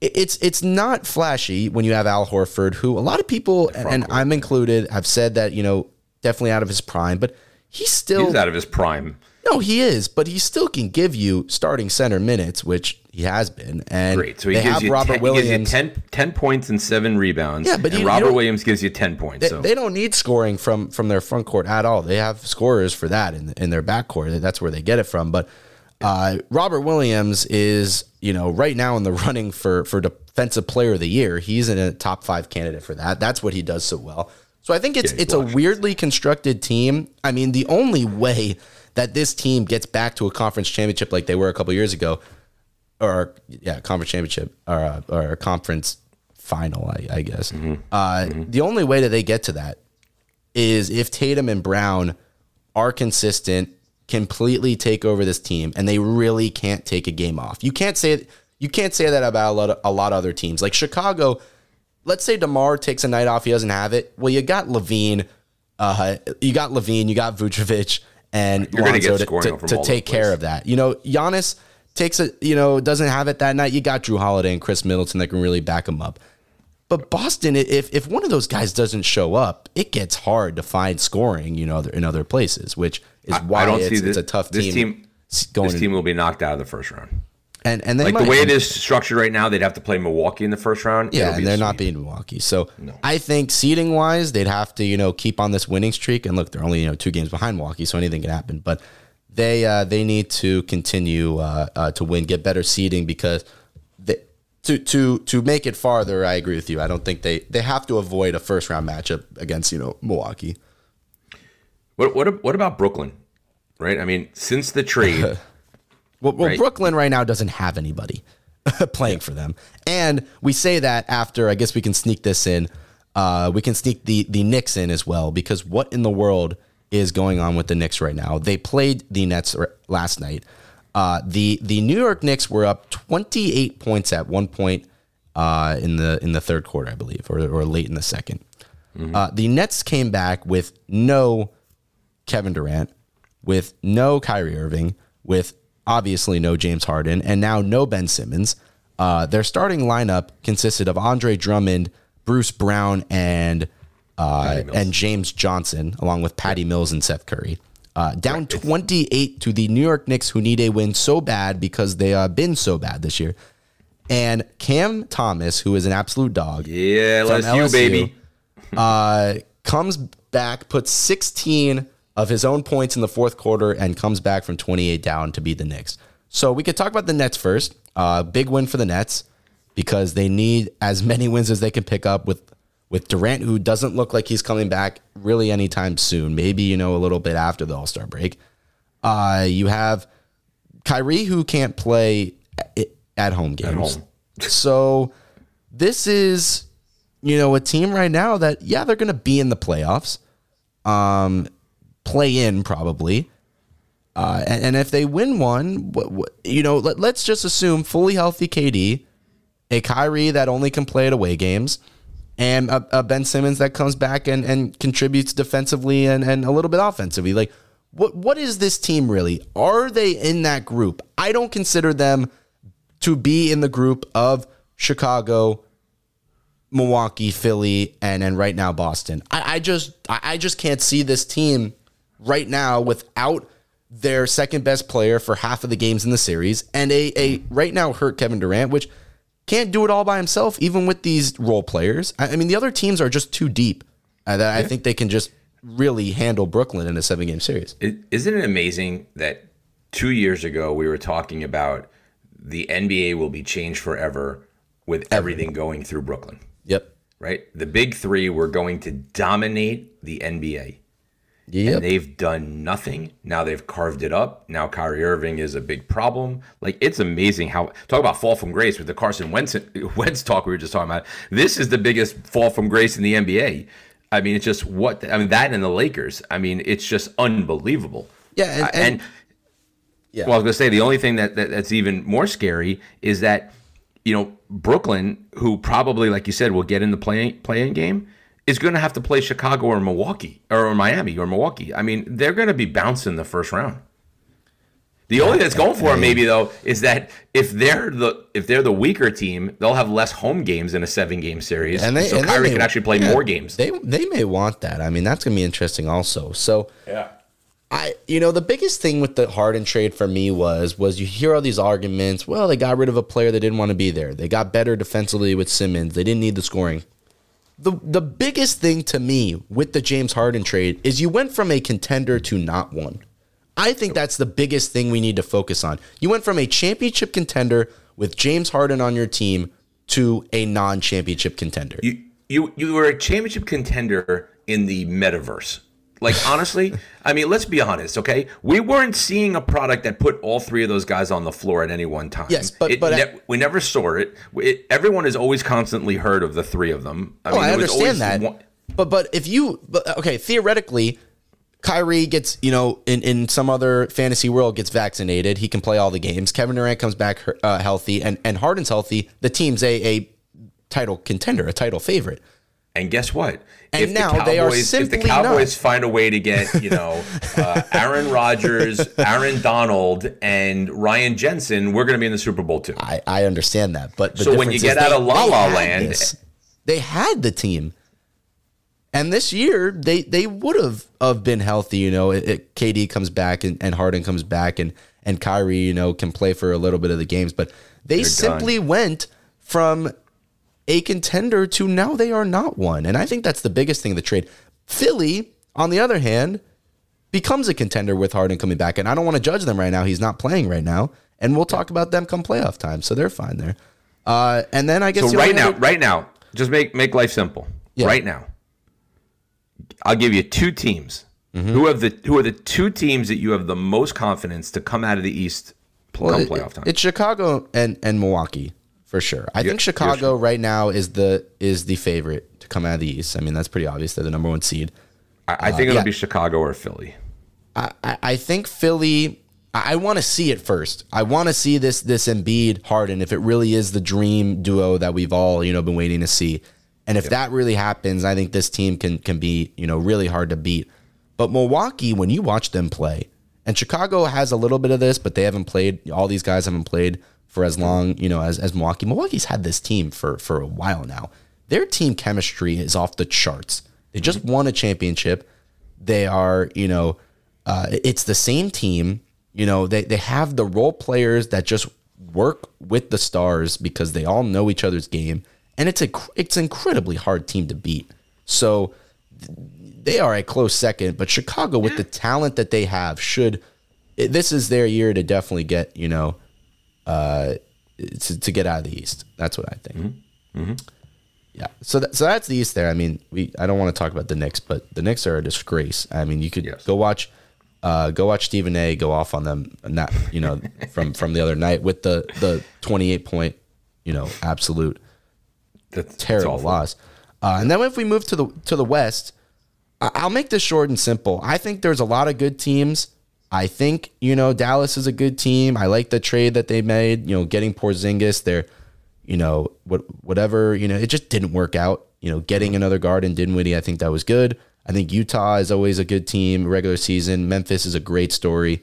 it- it's it's not flashy when you have Al Horford, who a lot of people and I'm included have said that, you know, definitely out of his prime, but he's still
He's out of his prime.
no, he is, but he still can give you starting center minutes, which he has been. And
Great. So he
they
gives
have
you,
Robert
10, he gives you
Williams.
10, 10 points and seven rebounds.
Yeah, but
and
you- you
Robert
don't-
Williams gives you ten points.
They,
so
they don't need scoring from from their front court at all. They have scorers for that in in their backcourt. That's where they get it from. But uh, Robert Williams is you know right now in the [laughs] running for for defensive player of the year. He's in a top five candidate for that. That's what he does so well. So I think it's
Yeah,
it's a weirdly constructed team. I mean, the only way that this team gets back to a conference championship like they were a couple years ago, or yeah, conference championship or a, or a conference final, I, I guess. Uh, The only way that they get to that is if Tatum and Brown are consistent, completely take over this team, and they really can't take a game off. You can't say you can't say that about a lot of, a lot of other teams like Chicago. Let's say Demar takes a night off, he doesn't have it. Well, you got LaVine, uh, you got LaVine, you got Vucevic, and
You're
Lonzo to, to, to take care of that. You know, Giannis takes a you know doesn't have it that night, you got Jrue Holiday and Khris Middleton that can really back him up. But Boston, if if one of those guys doesn't show up, it gets hard to find scoring, you know, in other places, which is why
I don't
it's,
see this,
it's a tough
this
team. going
this team will be knocked out of the first round.
and and they
Like the
might-
way it is structured right now, they'd have to play Milwaukee in the first round.
Yeah, and they're not beating Milwaukee. So I think seeding wise, they'd have to, you know, keep on this winning streak. And look, they're only, you know, two games behind Milwaukee, so anything can happen. But they uh, they need to continue uh, uh, to win, get better seeding because they, to to to make it farther, I agree with you. I don't think they they have to avoid a first round matchup against, you know, Milwaukee.
What what what about Brooklyn? Right? I mean, since the trade, [laughs]
Well, well
Right.
Brooklyn right now doesn't have anybody [laughs] playing for them, and we say that after. I guess we can sneak this in. Uh, we can sneak the the Knicks in as well because what in the world is going on with the Knicks right now? They played the Nets r- last night. Uh, the the New York Knicks were up 28 points at one point uh, in the in the third quarter, I believe, or, or late in the 2nd Uh, the Nets came back with no Kevin Durant, with no Kyrie Irving, with obviously no James Harden, and now no Ben Simmons. Uh, their starting lineup consisted of Andre Drummond, Bruce Brown, and uh, and James Johnson, along with Patty Mills and Seth Curry. Uh, down 28 to the New York Knicks, who need a win so bad because they have been so bad this year. And Cam Thomas, who is an absolute dog,
yeah, let's you
LSU,
baby.
uh, comes back, puts 16 of his own points in the fourth quarter, and comes back from 28 down to beat the Knicks. So we could talk about the Nets first. Uh, big win for the Nets because they need as many wins as they can pick up with with Durant, who doesn't look like he's coming back really anytime soon. Maybe you know a little bit after the All Star break. Uh, you have Kyrie, who can't play at, at home games.
home. [laughs]
so this is, you know, a team right now that yeah, they're going to be in the playoffs, um, play in probably. Uh, and, and if they win one, what, what, you know, let, let's just assume fully healthy KD, a Kyrie that only can play at away games, and a, a Ben Simmons that comes back and, and contributes defensively and, and a little bit offensively. Like, what what is this team really? Are they in that group? I don't consider them to be in the group of Chicago, Milwaukee, Philly, and and right now Boston. I, I just I I just can't see this team right now without their second best player for half of the games in the series and a a right now hurt Kevin Durant, which can't do it all by himself, even with these role players. I, I mean, the other teams are just too deep. Uh, that I think they can just really handle Brooklyn in a seven game series.
Isn't it amazing that two years ago we were talking about the NBA will be changed forever with everything going through Brooklyn,
Yep.
right? The big three were going to dominate the NBA.
Yep.
And they've done nothing. Now they've carved it up. Now Kyrie Irving is a big problem. Like it's amazing how talk about fall from grace with the Carson Wentz, [laughs] Wentz talk we were just talking about. This is the biggest fall from grace in the NBA. I mean, it's just what I mean that and the Lakers. I mean, it's just unbelievable.
Yeah, and-
Uh,
and-
well, I was gonna say the only thing that, that that's even more scary is that you know Brooklyn, who probably like you said will get in the playing playing game, is going to have to play Chicago or Milwaukee or Miami or Milwaukee. I mean, they're going to be bouncing the first round. The only thing that's going for them maybe though is that if they're the if they're the weaker team, they'll have less home games in a seven game series,
and they
so
and
Kyrie
may-
can actually play
yeah,
more games.
They they may want that. I mean, that's gonna be interesting also. So
yeah.
I you know the biggest thing with the Harden trade for me was was you hear all these arguments. Well, they got rid of a player that didn't want to be there. They got better defensively with Simmons. They didn't need the scoring. The the biggest thing to me with the James Harden trade is you went from a contender to not one. I think that's the biggest thing we need to focus on. You went from a championship contender with James Harden on your team to a non-championship contender.
you you you were a championship contender in the metaverse. Like honestly, I mean, let's be honest, okay? We weren't seeing a product that put all three of those guys on the floor at any one time.
Yes, but-
It
but-
ne- we never saw it. it. Everyone has always constantly heard of the three of them. I
Oh, I
there
understand that.
one-
But but if you but, okay, theoretically, Kyrie gets you know in in some other fantasy world gets vaccinated, he can play all the games. Kevin Durant comes back uh, healthy, and and Harden's healthy. The team's a a title contender, a title favorite.
And guess what?
And now they are simply
if the Cowboys
not.
find a way to get, you know, [laughs] uh, Aaron Rodgers, Aaron Donald, and Ryan Jensen, we're going to be in the Super Bowl too.
I, I understand that, but the
So when you get out of La La Land-
this. they had the team, and this year they they would have have been healthy. You know, it, it- KD comes back and, and Harden comes back and and Kyrie, you know, can play for a little bit of the games, but they
They're
simply went from a contender to now they are not one, and I think that's the biggest thing of the trade. Philly, on the other hand, becomes a contender with Harden coming back. And I don't want to judge them right now. He's not playing right now. And we'll talk about them come playoff time. So they're fine there. Uh, and then I guess
So right now,
other-
right now, just make make life simple.
Yeah.
Right now, I'll give you two teams.
Mm-hmm.
Who have the who are the two teams that you have the most confidence to come out of the East
well,
come playoff time?
it's Chicago and, and Milwaukee for sure. I think Chicago right now is the is the favorite to come out of the East. I mean, that's pretty obvious. They're the number one seed.
I, I think it'll
uh, yeah.
be Chicago or Philly.
I, I I think Philly. I, I want to see it first. I want to see this this Embiid Harden if it really is the dream duo that we've all you know been waiting to see. And if that really happens, I think this team can can be you know really hard to beat. But Milwaukee, when you watch them play, and Chicago has a little bit of this, but they haven't played. All these guys haven't played for as long, you know, as, as Milwaukee. Milwaukee's had this team for for a while now. Their team chemistry is off the charts. They just won a championship. They are, you know, uh, it's the same team. You know, they they have the role players that just work with the stars because they all know each other's game, and it's a it's an incredibly hard team to beat. So they are a close second, but Chicago with the talent that they have should this is their year to definitely get you know uh to, to get out of the East. That's what I think. Yeah, so that, so that's the East there. I mean, we I don't want to talk about the Knicks, but the Knicks are a disgrace. I mean, you could
Yes.
go watch uh go watch Stephen A. go off on them not you know [laughs] from from the other night with the the 28 point you know absolute
That's that's
terrible
awful.
loss. Uh, and then if we move to the to the West, I'll make this short and simple. I think there's a lot of good teams. I think you know Dallas is a good team. I like the trade that they made. You know, getting Porzingis. They're you know what whatever you know it just didn't work out. You know, getting another guard in Dinwiddie. I think that was good. I think Utah is always a good team regular season. Memphis is a great story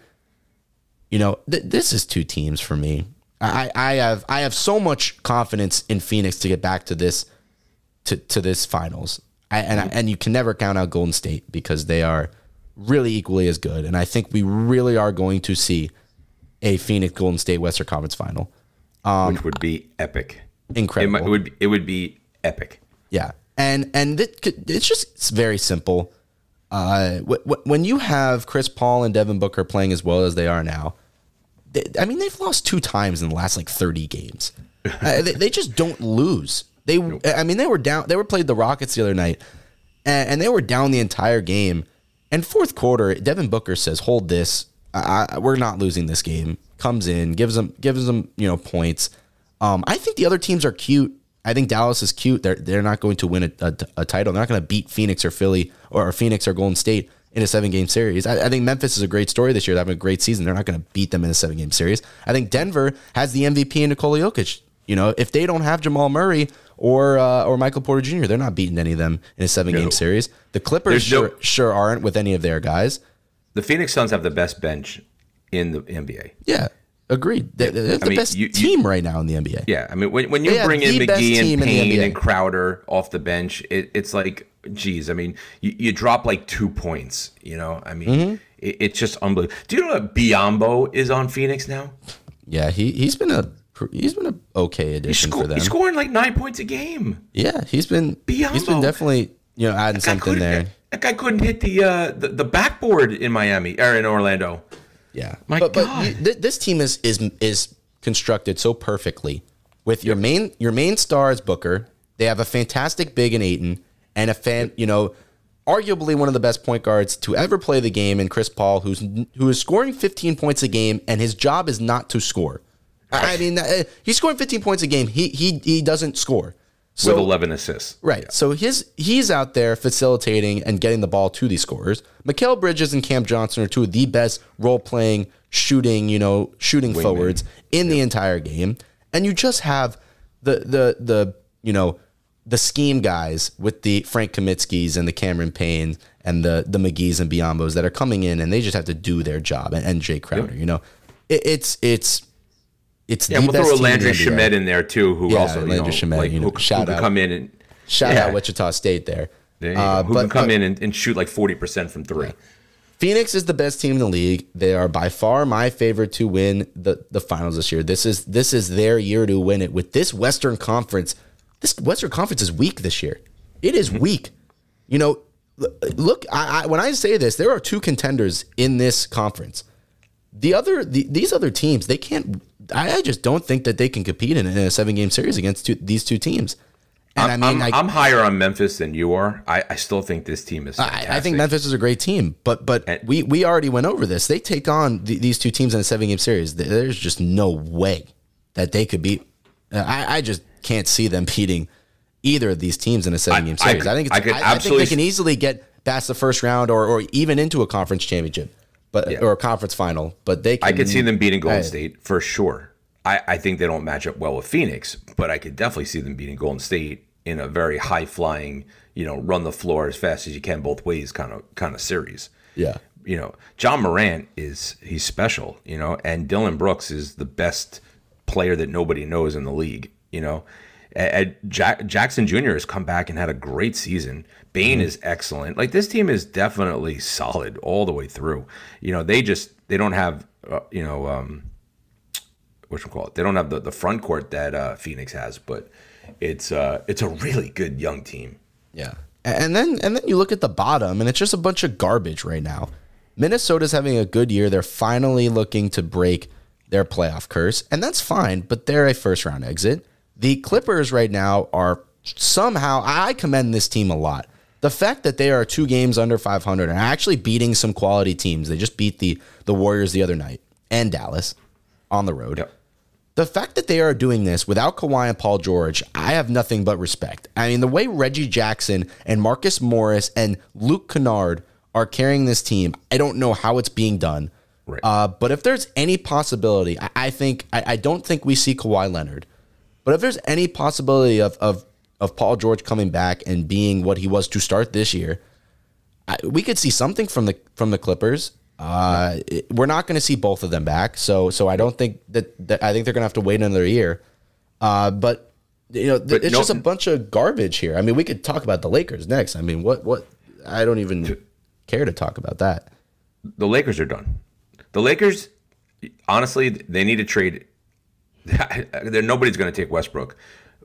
you know, th- this is two teams for me. I, I have I have so much confidence in Phoenix to get back to this to, to this finals. I, and I, and you can never count out Golden State because they are really equally as good. And I think we really are going to see a Phoenix Golden State Western Conference final.
which would be epic.
Incredible.
it would it would be epic.
Yeah, and and it, it's just it's very simple. Uh, wh- wh- when you have Chris Paul and Devin Booker playing as well as they are now, they, I mean they've lost two times in the last like thirty games. [laughs] uh, they, they just don't lose. They, I mean, they were down. They were played the Rockets the other night, and, and they were down the entire game. And fourth quarter, Devin Booker says, "Hold this. I, I, we're not losing this game." Comes in, gives them gives them you know points. Um, I think the other teams are cute. I think Dallas is cute. They're they're not going to win a, a, a title. They're not going to beat Phoenix or Philly or, or Phoenix or Golden State in a seven game series. I, I think Memphis is a great story this year. They're having a great season. They're not going to beat them in a seven game series. I think Denver has the MVP in Nikola Jokic. You know, if they don't have Jamal Murray or uh, or Michael Porter Jr., they're not beating any of them in a seven game
No.
series. The Clippers
There's no-
sure, sure aren't with any of their guys.
The Phoenix Suns have the best bench in the NBA.
Yeah, agreed. They're, they're the
mean,
best
you- you-
team right now in the NBA.
Yeah, I mean when, when you
They
bring in McGee and Payne and Crowder off the bench, it, it's like, geez, I mean, you, you drop like two points. You know, I mean,
Mm-hmm.
it, it's just unbelievable. Do you know that Biyombo is on Phoenix now?
Yeah, he he's been a he's been a okay addition
sco-
for them.
he's scoring like nine points a game.
yeah, he's been he's been definitely you know adding something there.
That guy couldn't hit the, uh, the the backboard in Miami or in Orlando.
Yeah,
My
but,
God.
but th- this team is is is constructed so perfectly with your main your main star is Booker. They have a fantastic big in Ayton and a fan, you know, arguably one of the best point guards to ever play the game in Chris Paul, who's who is scoring 15 points a game, and his job is not to score. I mean, uh, he's scoring 15 points a game. He he he doesn't score. So,
with 11 assists.
Right. So his he's out there facilitating and getting the ball to these scorers. Mikal Bridges and Cam Johnson are two of the best role playing, shooting, you know, shooting forwards in the entire game. And you just have the the the you know the scheme guys with the Frank Kaminsky's and the Cameron Payne and the the McGee's and Biyombos that are coming in and they just have to do their job and, and Jae Crowder. You know, it, it's it's it's
Yeah,
the
we'll
best
throw a
in
Landry
NBA.
Shamet in there too, who
Yeah,
also you know,
Shamet,
like,
you know,
who, who
shout
could
out-
come in and
Shout
Yeah.
out Wichita State there.
there
Uh,
who
but-
can come
but-
in and, and shoot like forty percent from three.
Phoenix is the best team in the league. They are by far my favorite to win the, the finals this year. This is this is their year to win it. With this Western Conference, this Western Conference is weak this year. It is weak. You know, look. I, I, when I say this, there are two contenders in this conference. The other, the, these other teams, they can't. I, just don't think that they can compete in, in a seven game series against two, these two teams. And
I'm,
I mean,
I'm,
I,
I'm higher on Memphis than you are. I, I still think this team is.
I, I think Memphis is a great team, but but
And-
we we already went over this. They take on th- these two teams in a seven game series. There's just no way that they could beat. uh, I, I just can't see them [laughs] beating either of these teams in a seven game series. I, think
I, could
I think they can easily get past the first round or or even into a conference championship, but
Yeah.
or a conference final. But they can,
I could see them beating Golden
I-
State for sure. I, I think they don't match up well with Phoenix, but I could definitely see them beating Golden State in a very high flying, you know, run the floor as fast as you can both ways kind of kind of series.
Yeah.
You know, Ja Morant is he's special, you know, and Dillon Brooks is the best player that nobody knows in the league, you know. And Jack, Jackson Jr. has come back and had a great season. Bane
Mm-hmm.
is excellent. Like this team is definitely solid all the way through. You know, they just they don't have uh, you know um what you call it. They don't have the, the front court that uh, Phoenix has, but it's uh it's a really good young team.
Yeah. And then and then you look at the bottom and it's just a bunch of garbage right now. Minnesota's having a good year. They're finally looking to break their playoff curse, and that's fine, but they're a first round exit. The Clippers right now are somehow I commend this team a lot. The fact that they are two games under 500 and actually beating some quality teams. They just beat the the Warriors the other night and Dallas on the road.
Yep.
The fact that they are doing this without Kawhi and Paul George, I have nothing but respect. I mean, the way Reggie Jackson and Marcus Morris and Luke Kennard are carrying this team, I don't know how it's being done.
Right.
Uh, but if there's any possibility, I, I think I, I don't think we see Kawhi Leonard. But if there's any possibility of of of Paul George coming back and being what he was to start this year, I, we could see something from the from the Clippers. Uh, it- we're not going to see both of them back, so so I don't think that, that I think they're going to have to wait another year. Uh, but you know, th- it's
no-
just a bunch of garbage here. I mean, we could talk about the Lakers next. I mean, what what? I don't even care to talk about that.
the Lakers are done. The Lakers, honestly, they need to trade. [laughs] there, nobody's going to take Westbrook,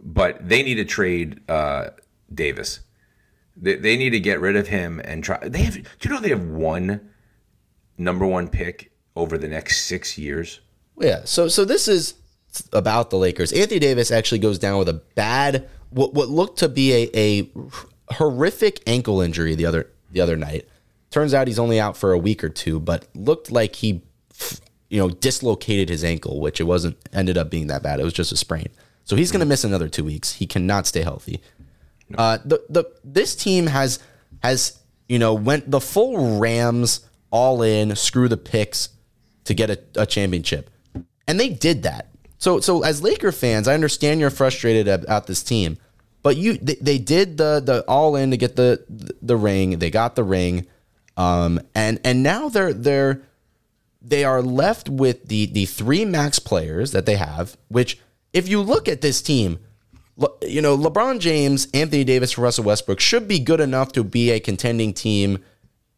but they need to trade uh, Davis. They, they need to get rid of him and try. They have. Do you know they have one number one pick over the next six years?
Yeah. So so this is about the Lakers. Anthony Davis actually goes down with a bad what what looked to be a, a horrific ankle injury the other the other night. Turns out he's only out for a week or two, but looked like he you know dislocated his ankle, which it wasn't ended up being that bad. It was just a sprain. So he's going to miss another 2 weeks. He cannot stay healthy. Uh, the the this team has has you know went the full Rams all in, screw the picks to get a, a championship, and they did that. So so as Laker fans, I understand you're frustrated about this team, but you they, they did the the all in to get the the ring. They got the ring, um, and and now they're they're they are left with the the three max players that they have. Which if you look at this team, you know, LeBron James, Anthony Davis, Russell Westbrook should be good enough to be a contending team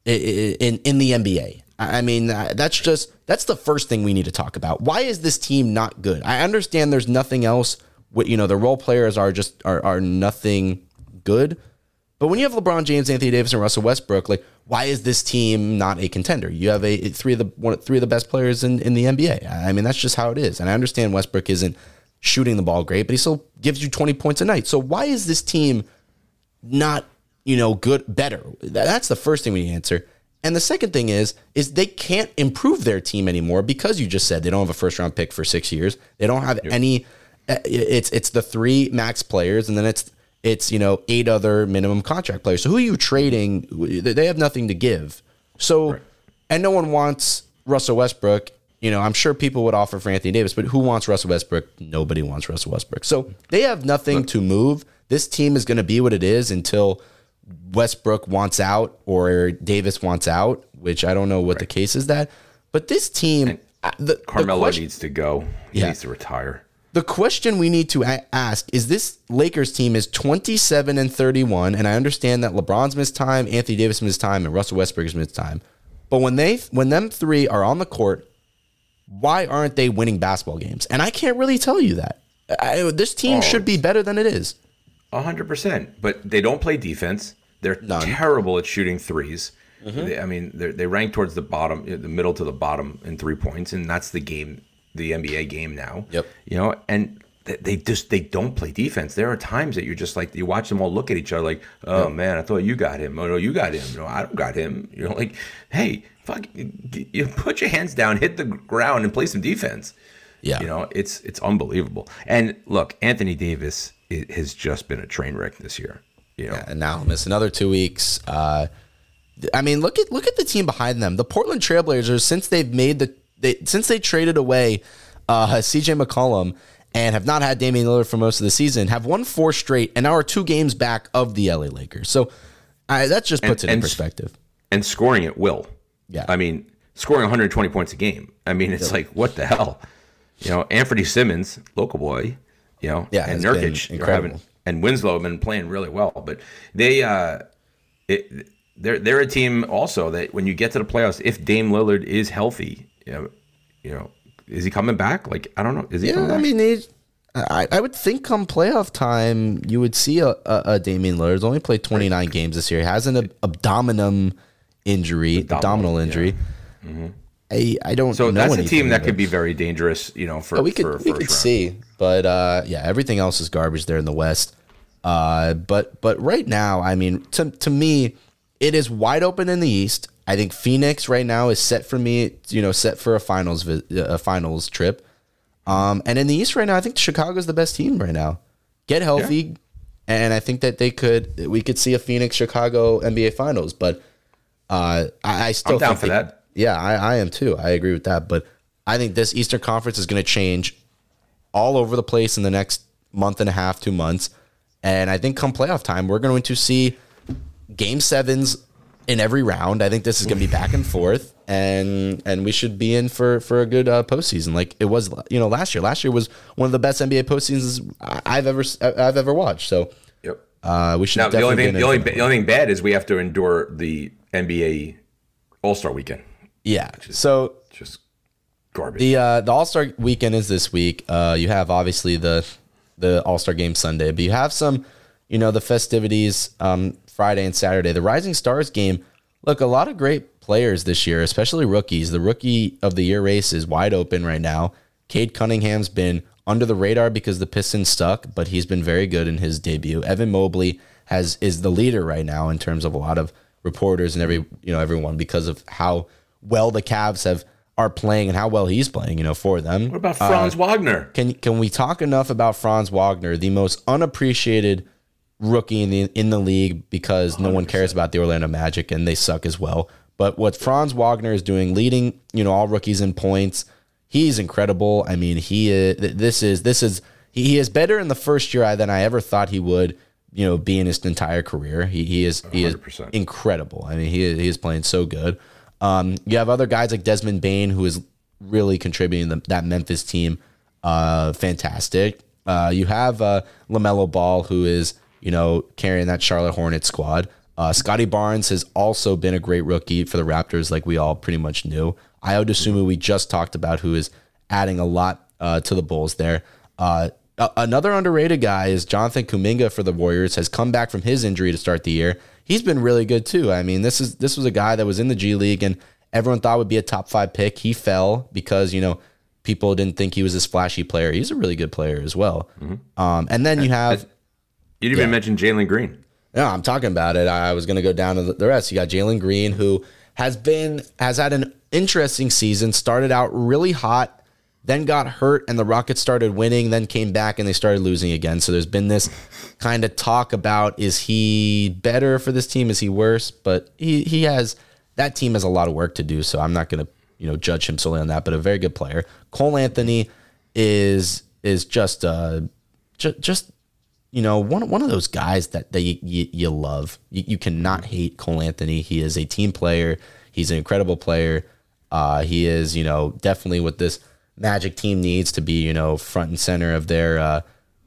in in the NBA. I mean, uh, that's just that's the first thing we need to talk about. Why is this team not good? I understand there's nothing else. You know, the role players are just are are nothing good. But when you have LeBron James, Anthony Davis, and Russell Westbrook, like, why is this team not a contender? You have a three of the one, three of the best players in, in the NBA. I mean, that's just how it is. And I understand Westbrook isn't shooting the ball great, but he still gives you 20 points a night. So why is this team not, you know, good, better? That's the first thing we answer. And the second thing is, is they can't improve their team anymore because you just said they don't have a first round pick for six years. They don't have any. uh, It's it's the three max players, and then it's it's you know eight other minimum contract players. So who are you trading? They have nothing to give. So, and no one wants Russell Westbrook. You know, I'm sure people would offer for Anthony Davis, but who wants Russell Westbrook? Nobody wants Russell Westbrook. So they have nothing to move. this team is going to be what it is until Westbrook wants out or Davis wants out, which I don't know what the case is that. But this team, the, the
Carmelo
question-
needs to go. He
Yeah.
needs to retire.
the question we need to ask is this Lakers team is 27 and 31 and I understand that LeBron's missed time, Anthony Davis missed time and Russell Westbrook's missed time. But when they when them 3 are on the court, why aren't they winning basketball games? And I can't really tell you that. I, this team
Oh.
should be better than it is.
A hundred percent. But they don't play defense. They're
None. Mm-hmm.
terrible at shooting 3s They, I mean, they're, rank towards the bottom, the middle to the bottom in three points, and that's the game, the NBA game now.
Yep.
You know, and they, they just they don't play defense. There are times that you're just like you watch them all look at each other like, oh man, I thought you got him. Oh no, you got him. No, I don't got him. You know, like, hey, fuck, you put your hands down, hit the ground, and play some defense.
Yeah.
You know, it's it's unbelievable. And look, Anthony Davis has just been a train wreck this year. You know,
and now he'll miss another two weeks. Uh, I mean, look at look at the team behind them. The Portland Trailblazers, since they've made the they, since they traded away uh, C.J. McCollum and have not had Damian Lillard for most of the season, have won four straight and now are two games back of the LA Lakers. So I, that just puts it in
and-
perspective.
and scoring at will.
Yeah.
I mean, scoring 120 points a game. I mean, it's like what the hell? You know, Anthony Simons, local boy. You know,
Yeah,
and Nurkic, having, and Winslow have been playing really well. But they, uh, it, they're they're a team also that when you get to the playoffs, if Dame Lillard is healthy, you know, you know, is he coming back? Like I don't know. Is he?
Yeah, I mean, they, I, I would think come playoff time, you would see a, a, a Damian Lillard. He's only played 29 games this year. He has an ab- abdominum injury, abdominal,
Abdominal,
injury. I, I don't
so
know
that's a team that could be very dangerous. You know, for
Oh, we could
for
we could
round.
see, but uh, yeah, everything else is garbage there in the West. Uh, but but right now, I mean, to to me, it is wide open in the East. I think Phoenix right now is set for me, you know, set for a finals a finals trip. Um, and in the East right now, I think Chicago's the best team right now. Get healthy, and I think that they could we could see a Phoenix Chicago NBA Finals. But uh, I, I still
I'm down
think
for
they-
that.
Yeah, I, I am too. I agree with that. But I think this Eastern Conference is going to change all over the place in the next month and a half, two months. And I think come playoff time, we're going to see game sevens in every round. I think this is going to be back and forth, and and we should be in for for a good uh, postseason, like it was, you know, last year. Last year was one of the best NBA postseasons I've ever I've ever watched. So
Yep.
uh, we should
Now the only thing the only the only thing bad is we have to endure the NBA All Star Weekend.
yeah. So
Just garbage.
The uh, the All Star weekend is this week. Uh, you have obviously the the All Star game Sunday, but you have some, you know, the festivities um, Friday and Saturday. The Rising Stars game. Look, a lot of great players this year, especially rookies. The rookie of the year race is wide open right now. Cade Cunningham's been under the radar because the Pistons stuck, but he's been very good in his debut. Evan Mobley has is the leader right now in terms of a lot of reporters and every you know everyone because of how well the Cavs have are playing and how well he's playing, you know, for them.
what about uh, Franz Wagner?
Can can we talk enough about Franz Wagner, the most unappreciated rookie in the in the league because no one cares about the Orlando Magic and they suck as well. But what Franz Wagner is doing, leading you know all rookies in points, he's incredible. I mean, he is, this is this is he, he is better in the first year than I ever thought he would. You know, be in his entire career. He he is he is
100%.
incredible. I mean, he is, he is playing so good. Um, you have other guys like Desmond Bane who is really contributing to that Memphis team. Uh, fantastic. Uh, you have uh, LaMelo Ball who is you know carrying that Charlotte Hornets squad. Uh, Scottie Barnes has also been a great rookie for the Raptors, like we all pretty much knew. Ayo Dosunmu we just talked about, who is adding a lot uh, to the Bulls there. Uh, a- another underrated guy is Jonathan Kuminga for the Warriors. Has come back from his injury to start the year. He's been really good too. I mean, this is this was a guy that was in the G League and everyone thought would be a top five pick. He fell because you know people didn't think he was this flashy player. He's a really good player as well. Um, and then you have
You didn't even mention Jalen Green.
no, I'm talking about it. I was going to go down to the- the rest. You got Jalen Green, who has been has had an interesting season. Started out really hot, then got hurt, and the Rockets started winning. Then came back and they started losing again. So there's been this kind of talk about is he better for this team? Is he worse? But he he has that team has a lot of work to do. So I'm not to you know judge him solely on that. But a very good player. Cole Anthony is is just uh ju- just you know, one one of those guys that that you you, you love. You, you cannot hate Cole Anthony. He is a team player. He's an incredible player. Uh, he is, you know, definitely with this Magic team needs to be, you know, front and center of their, uh,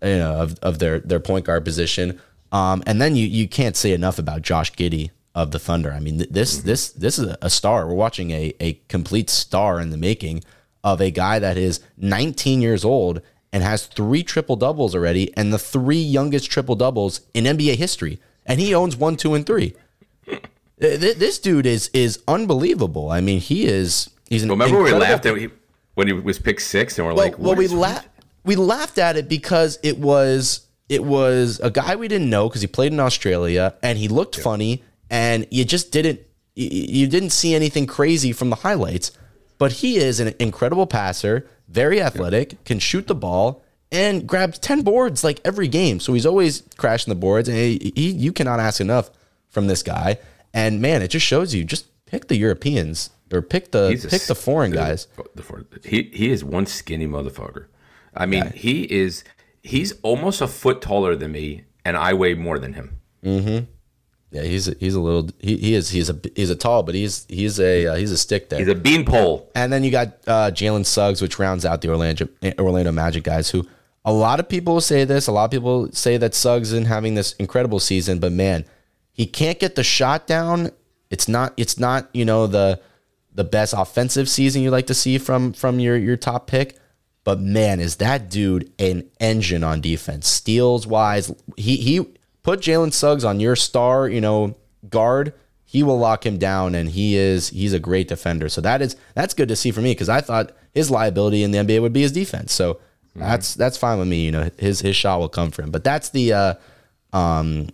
you know, of, of their their point guard position. Um, and then you you can't say enough about Josh Giddey of the Thunder. I mean, th- this this this is a star. We're watching a a complete star in the making of a guy that is 19 years old and has three triple doubles already, and the three youngest triple doubles in NBA history. And he owns one, two, and three. Th- th- This dude is is unbelievable. I mean, he is. He's an
Remember when we laughed at when he was picked six, and we're
well,
like,
well we laughed we laughed at it because it was it was a guy we didn't know because he played in Australia and he looked funny and you just didn't you, you didn't see anything crazy from the highlights. But he is an incredible passer very athletic can shoot the ball and grabs 10 boards like every game. So he's always crashing the boards and he, he, you cannot ask enough from this guy. And man it just shows you just pick the Europeans or pick the
He's a
pick the foreign guys
The foreign, he he is one skinny motherfucker. I mean, he is he's almost a foot taller than me, and I weigh more than him.
Yeah, he's a, he's a little he, he is he's a he's a tall, but he's he's a uh, he's a stick there.
He's a beanpole.
and then you got uh, Jalen Suggs, which rounds out the Orlando Orlando Magic guys. Who a lot of people say this. A lot of people say that Suggs isn't having this incredible season, but man, he can't get the shot down. It's not it's not you know the the best offensive season you like to see from from your your top pick. But man, is that dude an engine on defense? Steals wise, he he put Jalen Suggs on your star, you know, guard. He will lock him down, and he is he's a great defender. So that is that's good to see for me because I thought his liability in the NBA would be his defense. So that's that's fine with me. You know, his his shot will come for him. But that's the uh, um,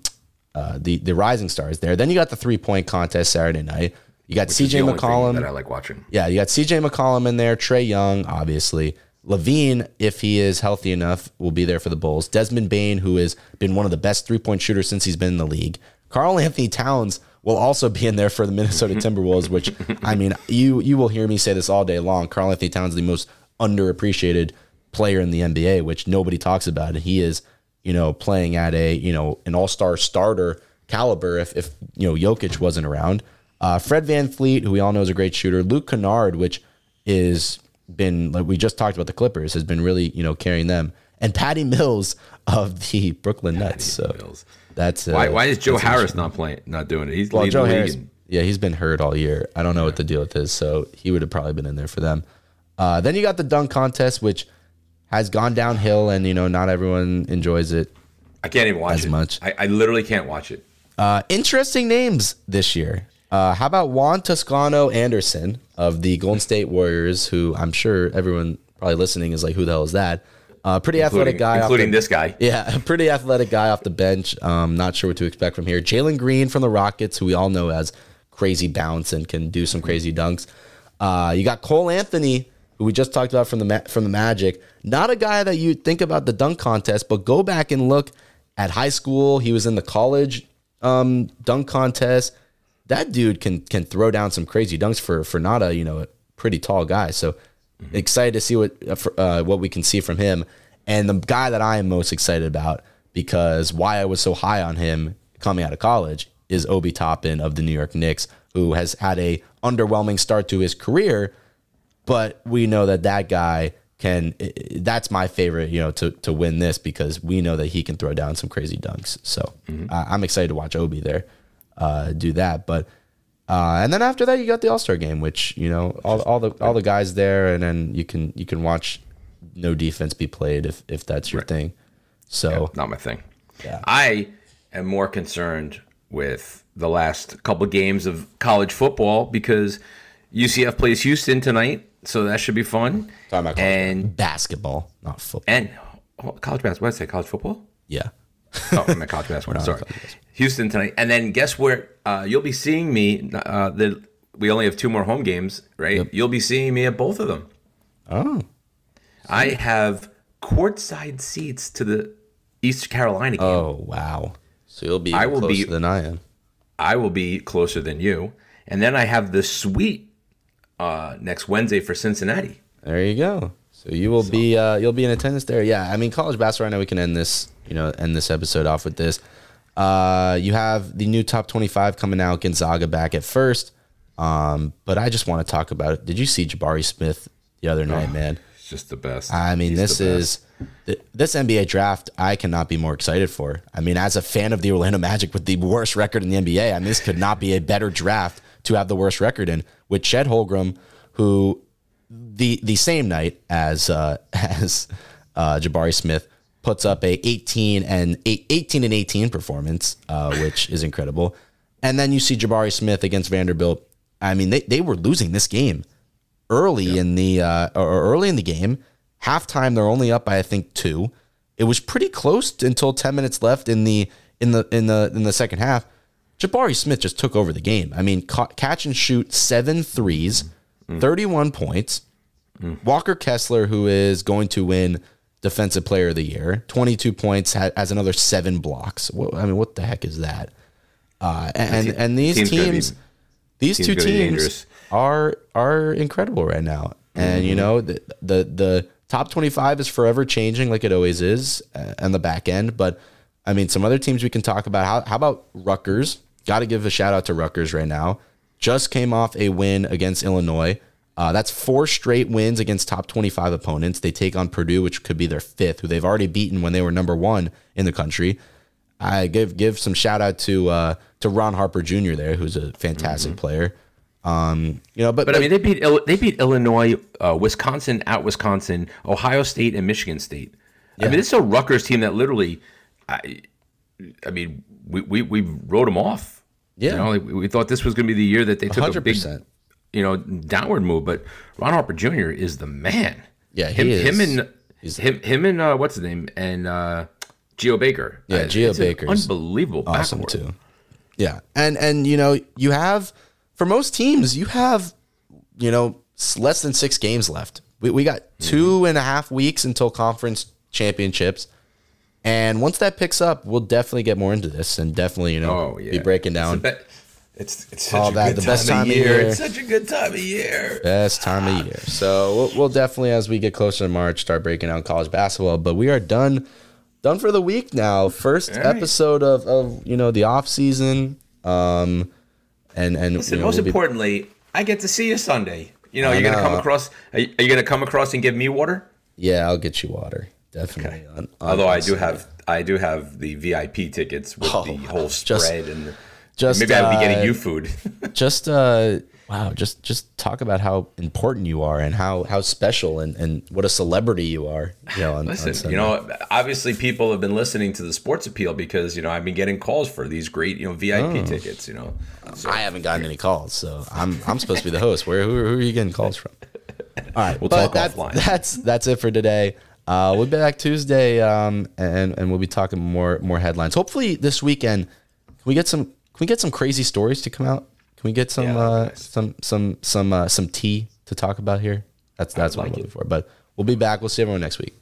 uh, the the rising stars there. Then you got the three point contest Saturday night. You got
Which is the
CJ McCollum.
that I like watching.
Yeah, you got CJ McCollum in there, Trae Young, obviously. LaVine, if he is healthy enough, will be there for the Bulls. Desmond Bane, who has been one of the best three point shooters since he's been in the league. Karl-Anthony Towns will also be in there for the Minnesota [laughs] Timberwolves, which I mean, you you will hear me say this all day long. Karl-Anthony Towns is the most underappreciated player in the NBA, which nobody talks about. And he is, you know, playing at a, you know, an all star starter caliber if, if you know Jokic wasn't around. Uh, Fred VanVleet, who we all know is a great shooter. Luke Kennard, which is been like we just talked about the Clippers, has been really you know carrying them. And Patty Mills of the [laughs] Brooklyn Nets. So
Mills.
that's uh,
Why, why is Joe Harris not playing, not doing it? He's
well, Joe Harris, yeah, he's been hurt all year. I don't know what the deal with is, so he would have probably been in there for them. Uh, then you got the dunk contest, which has gone downhill, and you know not everyone enjoys it.
I can't even watch
as
it.
much.
I, I literally can't watch it.
Uh, interesting names this year. Uh, how about Juan Toscano Anderson of the Golden State Warriors, who I'm sure everyone probably listening is like, who the hell is that? Uh, pretty athletic guy,
including
the-
this guy. [laughs]
Yeah, pretty athletic guy off the bench. Um, not sure what to expect from here. Jalen Green from the Rockets, who we all know has crazy bounce and can do some crazy dunks. Uh, you got Cole Anthony, who we just talked about from the from the Magic. Not a guy that you think about the dunk contest, but go back and look at high school. He was in the college um, dunk contest. That dude can can throw down some crazy dunks for for not a you know a pretty tall guy. So excited to see what uh, for, uh, what we can see from him. And the guy that I am most excited about because why I was so high on him coming out of college is Obi Toppin of the New York Knicks, who has had a underwhelming start to his career, but we know that that guy can. That's my favorite, you know, to to win this because we know that he can throw down some crazy dunks. So I I'm excited to watch Obi there uh, do that, but. Uh, and then after that, you got the All Star game, which you know all, all the all the guys there, and then you can you can watch no defense be played if if that's your thing. So
Not my thing.
Yeah.
I am more concerned with the last couple games of college football because UCF plays Houston tonight, so that should be fun.
Talking about
and
basketball, not football.
and oh, college basketball. What did I say? College football?
Yeah,
Oh, I meant college basketball. [laughs] Sorry, Houston tonight, and then guess where? Uh, you'll be seeing me. Uh, the we only have two more home games, right? You'll be seeing me at both of them.
Oh,
I have courtside seats to the East Carolina game.
oh wow! So you'll be
I will
closer
be-
than I am.
I will be closer than you, and then I have the suite uh, next Wednesday for Cincinnati.
There you go. So you will be uh, you'll be in attendance there. Yeah, I mean college basketball. Right now we can end this you know end this episode off with this. Uh, you have the new top twenty five coming out. Gonzaga back at first. Um, but I just want to talk about it. Did you see Jabari Smith the other night, man?
It's just the best.
I mean,
He's
this is th- this NBA draft. I cannot be more excited for. I mean, as a fan of the Orlando Magic with the worst record in the NBA, I mean, this could not be a better draft to have the worst record in. With Chet Holmgren, who the the same night as uh, [laughs] as uh, Jabari Smith puts up a 18 and 18 and 18 performance, uh, which is incredible. And then you see Jabari Smith against Vanderbilt. I mean, they, they were losing this game early in the uh, or early in the game. Halftime, they're only up by I think two. It was pretty close until ten minutes left in the in the in the in the second half. Jabari Smith just took over the game. I mean, ca- catch and shoot seven threes, 31 points. Walker Kessler, who is going to win Defensive Player of the Year, 22 points, ha- has another seven blocks. I mean, what the heck is that? Uh, and, and and these
team's gonna be-
these
team's
two teams are are incredible right now. And
Mm-hmm.
you know the, the the top 25 is forever changing like it always is uh, and the back end, but I mean some other teams we can talk about. How how about Rutgers? Got to give a shout out to Rutgers right now. Just came off a win against Illinois. Uh, that's four straight wins against top 25 opponents. They take on Purdue, which could be their fifth, who they've already beaten when they were number one in the country. I give give some shout out to uh, to Ron Harper Jr. there, who's a fantastic player. Um, you know, but,
But I mean, they beat they beat Illinois, uh, Wisconsin at Wisconsin, Ohio State, and Michigan State. I mean, this is a Rutgers team that literally, I, I mean, we we, we wrote them off.
Yeah.
you know, like, we thought this was going to be the year that they took a big, you know, downward move. But Ron Harper Jr. is the man.
Yeah, he
him,
is.
him and
He's-
him him and uh, what's his name and uh, Geo Baker.
Yeah,
Uh,
Geo Baker.
unbelievable,
awesome
backcourt.
too. Yeah, and and you know you have for most teams you have you know less than six games left. We we got
Mm-hmm.
two and a half weeks until conference championships, and once that picks up, we'll definitely get more into this and definitely you know
Oh yeah,
be breaking down
the be- It's it's
All
a
that,
good
the best
time, of year.
year.
It's such a good time of year.
best time of year. So we'll, we'll definitely as we get closer to March start breaking down college basketball. But we are done done for the week now. First
right.
episode of, of you know the off season. Um, and and
Listen,
you know,
most
we'll be-
importantly, I get to see you Sunday. You know,
I
you're gonna come across. Are you, are you gonna come across and give me water?
Yeah, I'll get you water. Definitely. On, on
Although I do have, I do have the VIP tickets with
Oh,
the whole
just-
spread and.
just,
maybe I'll be
uh,
getting you food. [laughs]
just uh wow, just just talk about how important you are and how how special and and what a celebrity you are. You know, on, on
Listen,
Sunday.
you know, obviously people have been listening to the Sports Appeal because you know I've been getting calls for these great you know VIP
Oh.
tickets. You know, so,
I haven't gotten any calls, so I'm I'm supposed to be the host. Where who, who are you getting calls from? [laughs] All right,
We'll talk
that's,
offline.
That's that's it for today. Uh, we'll be back Tuesday, um, and and we'll be talking more more headlines. Hopefully this weekend, can we get some can we get some crazy stories to come out? Can we get some
Yeah,
uh,
nice.
some some some uh, some tea to talk about here? That's that's what
like
I'm
it.
looking for. But we'll be back. We'll see everyone next week.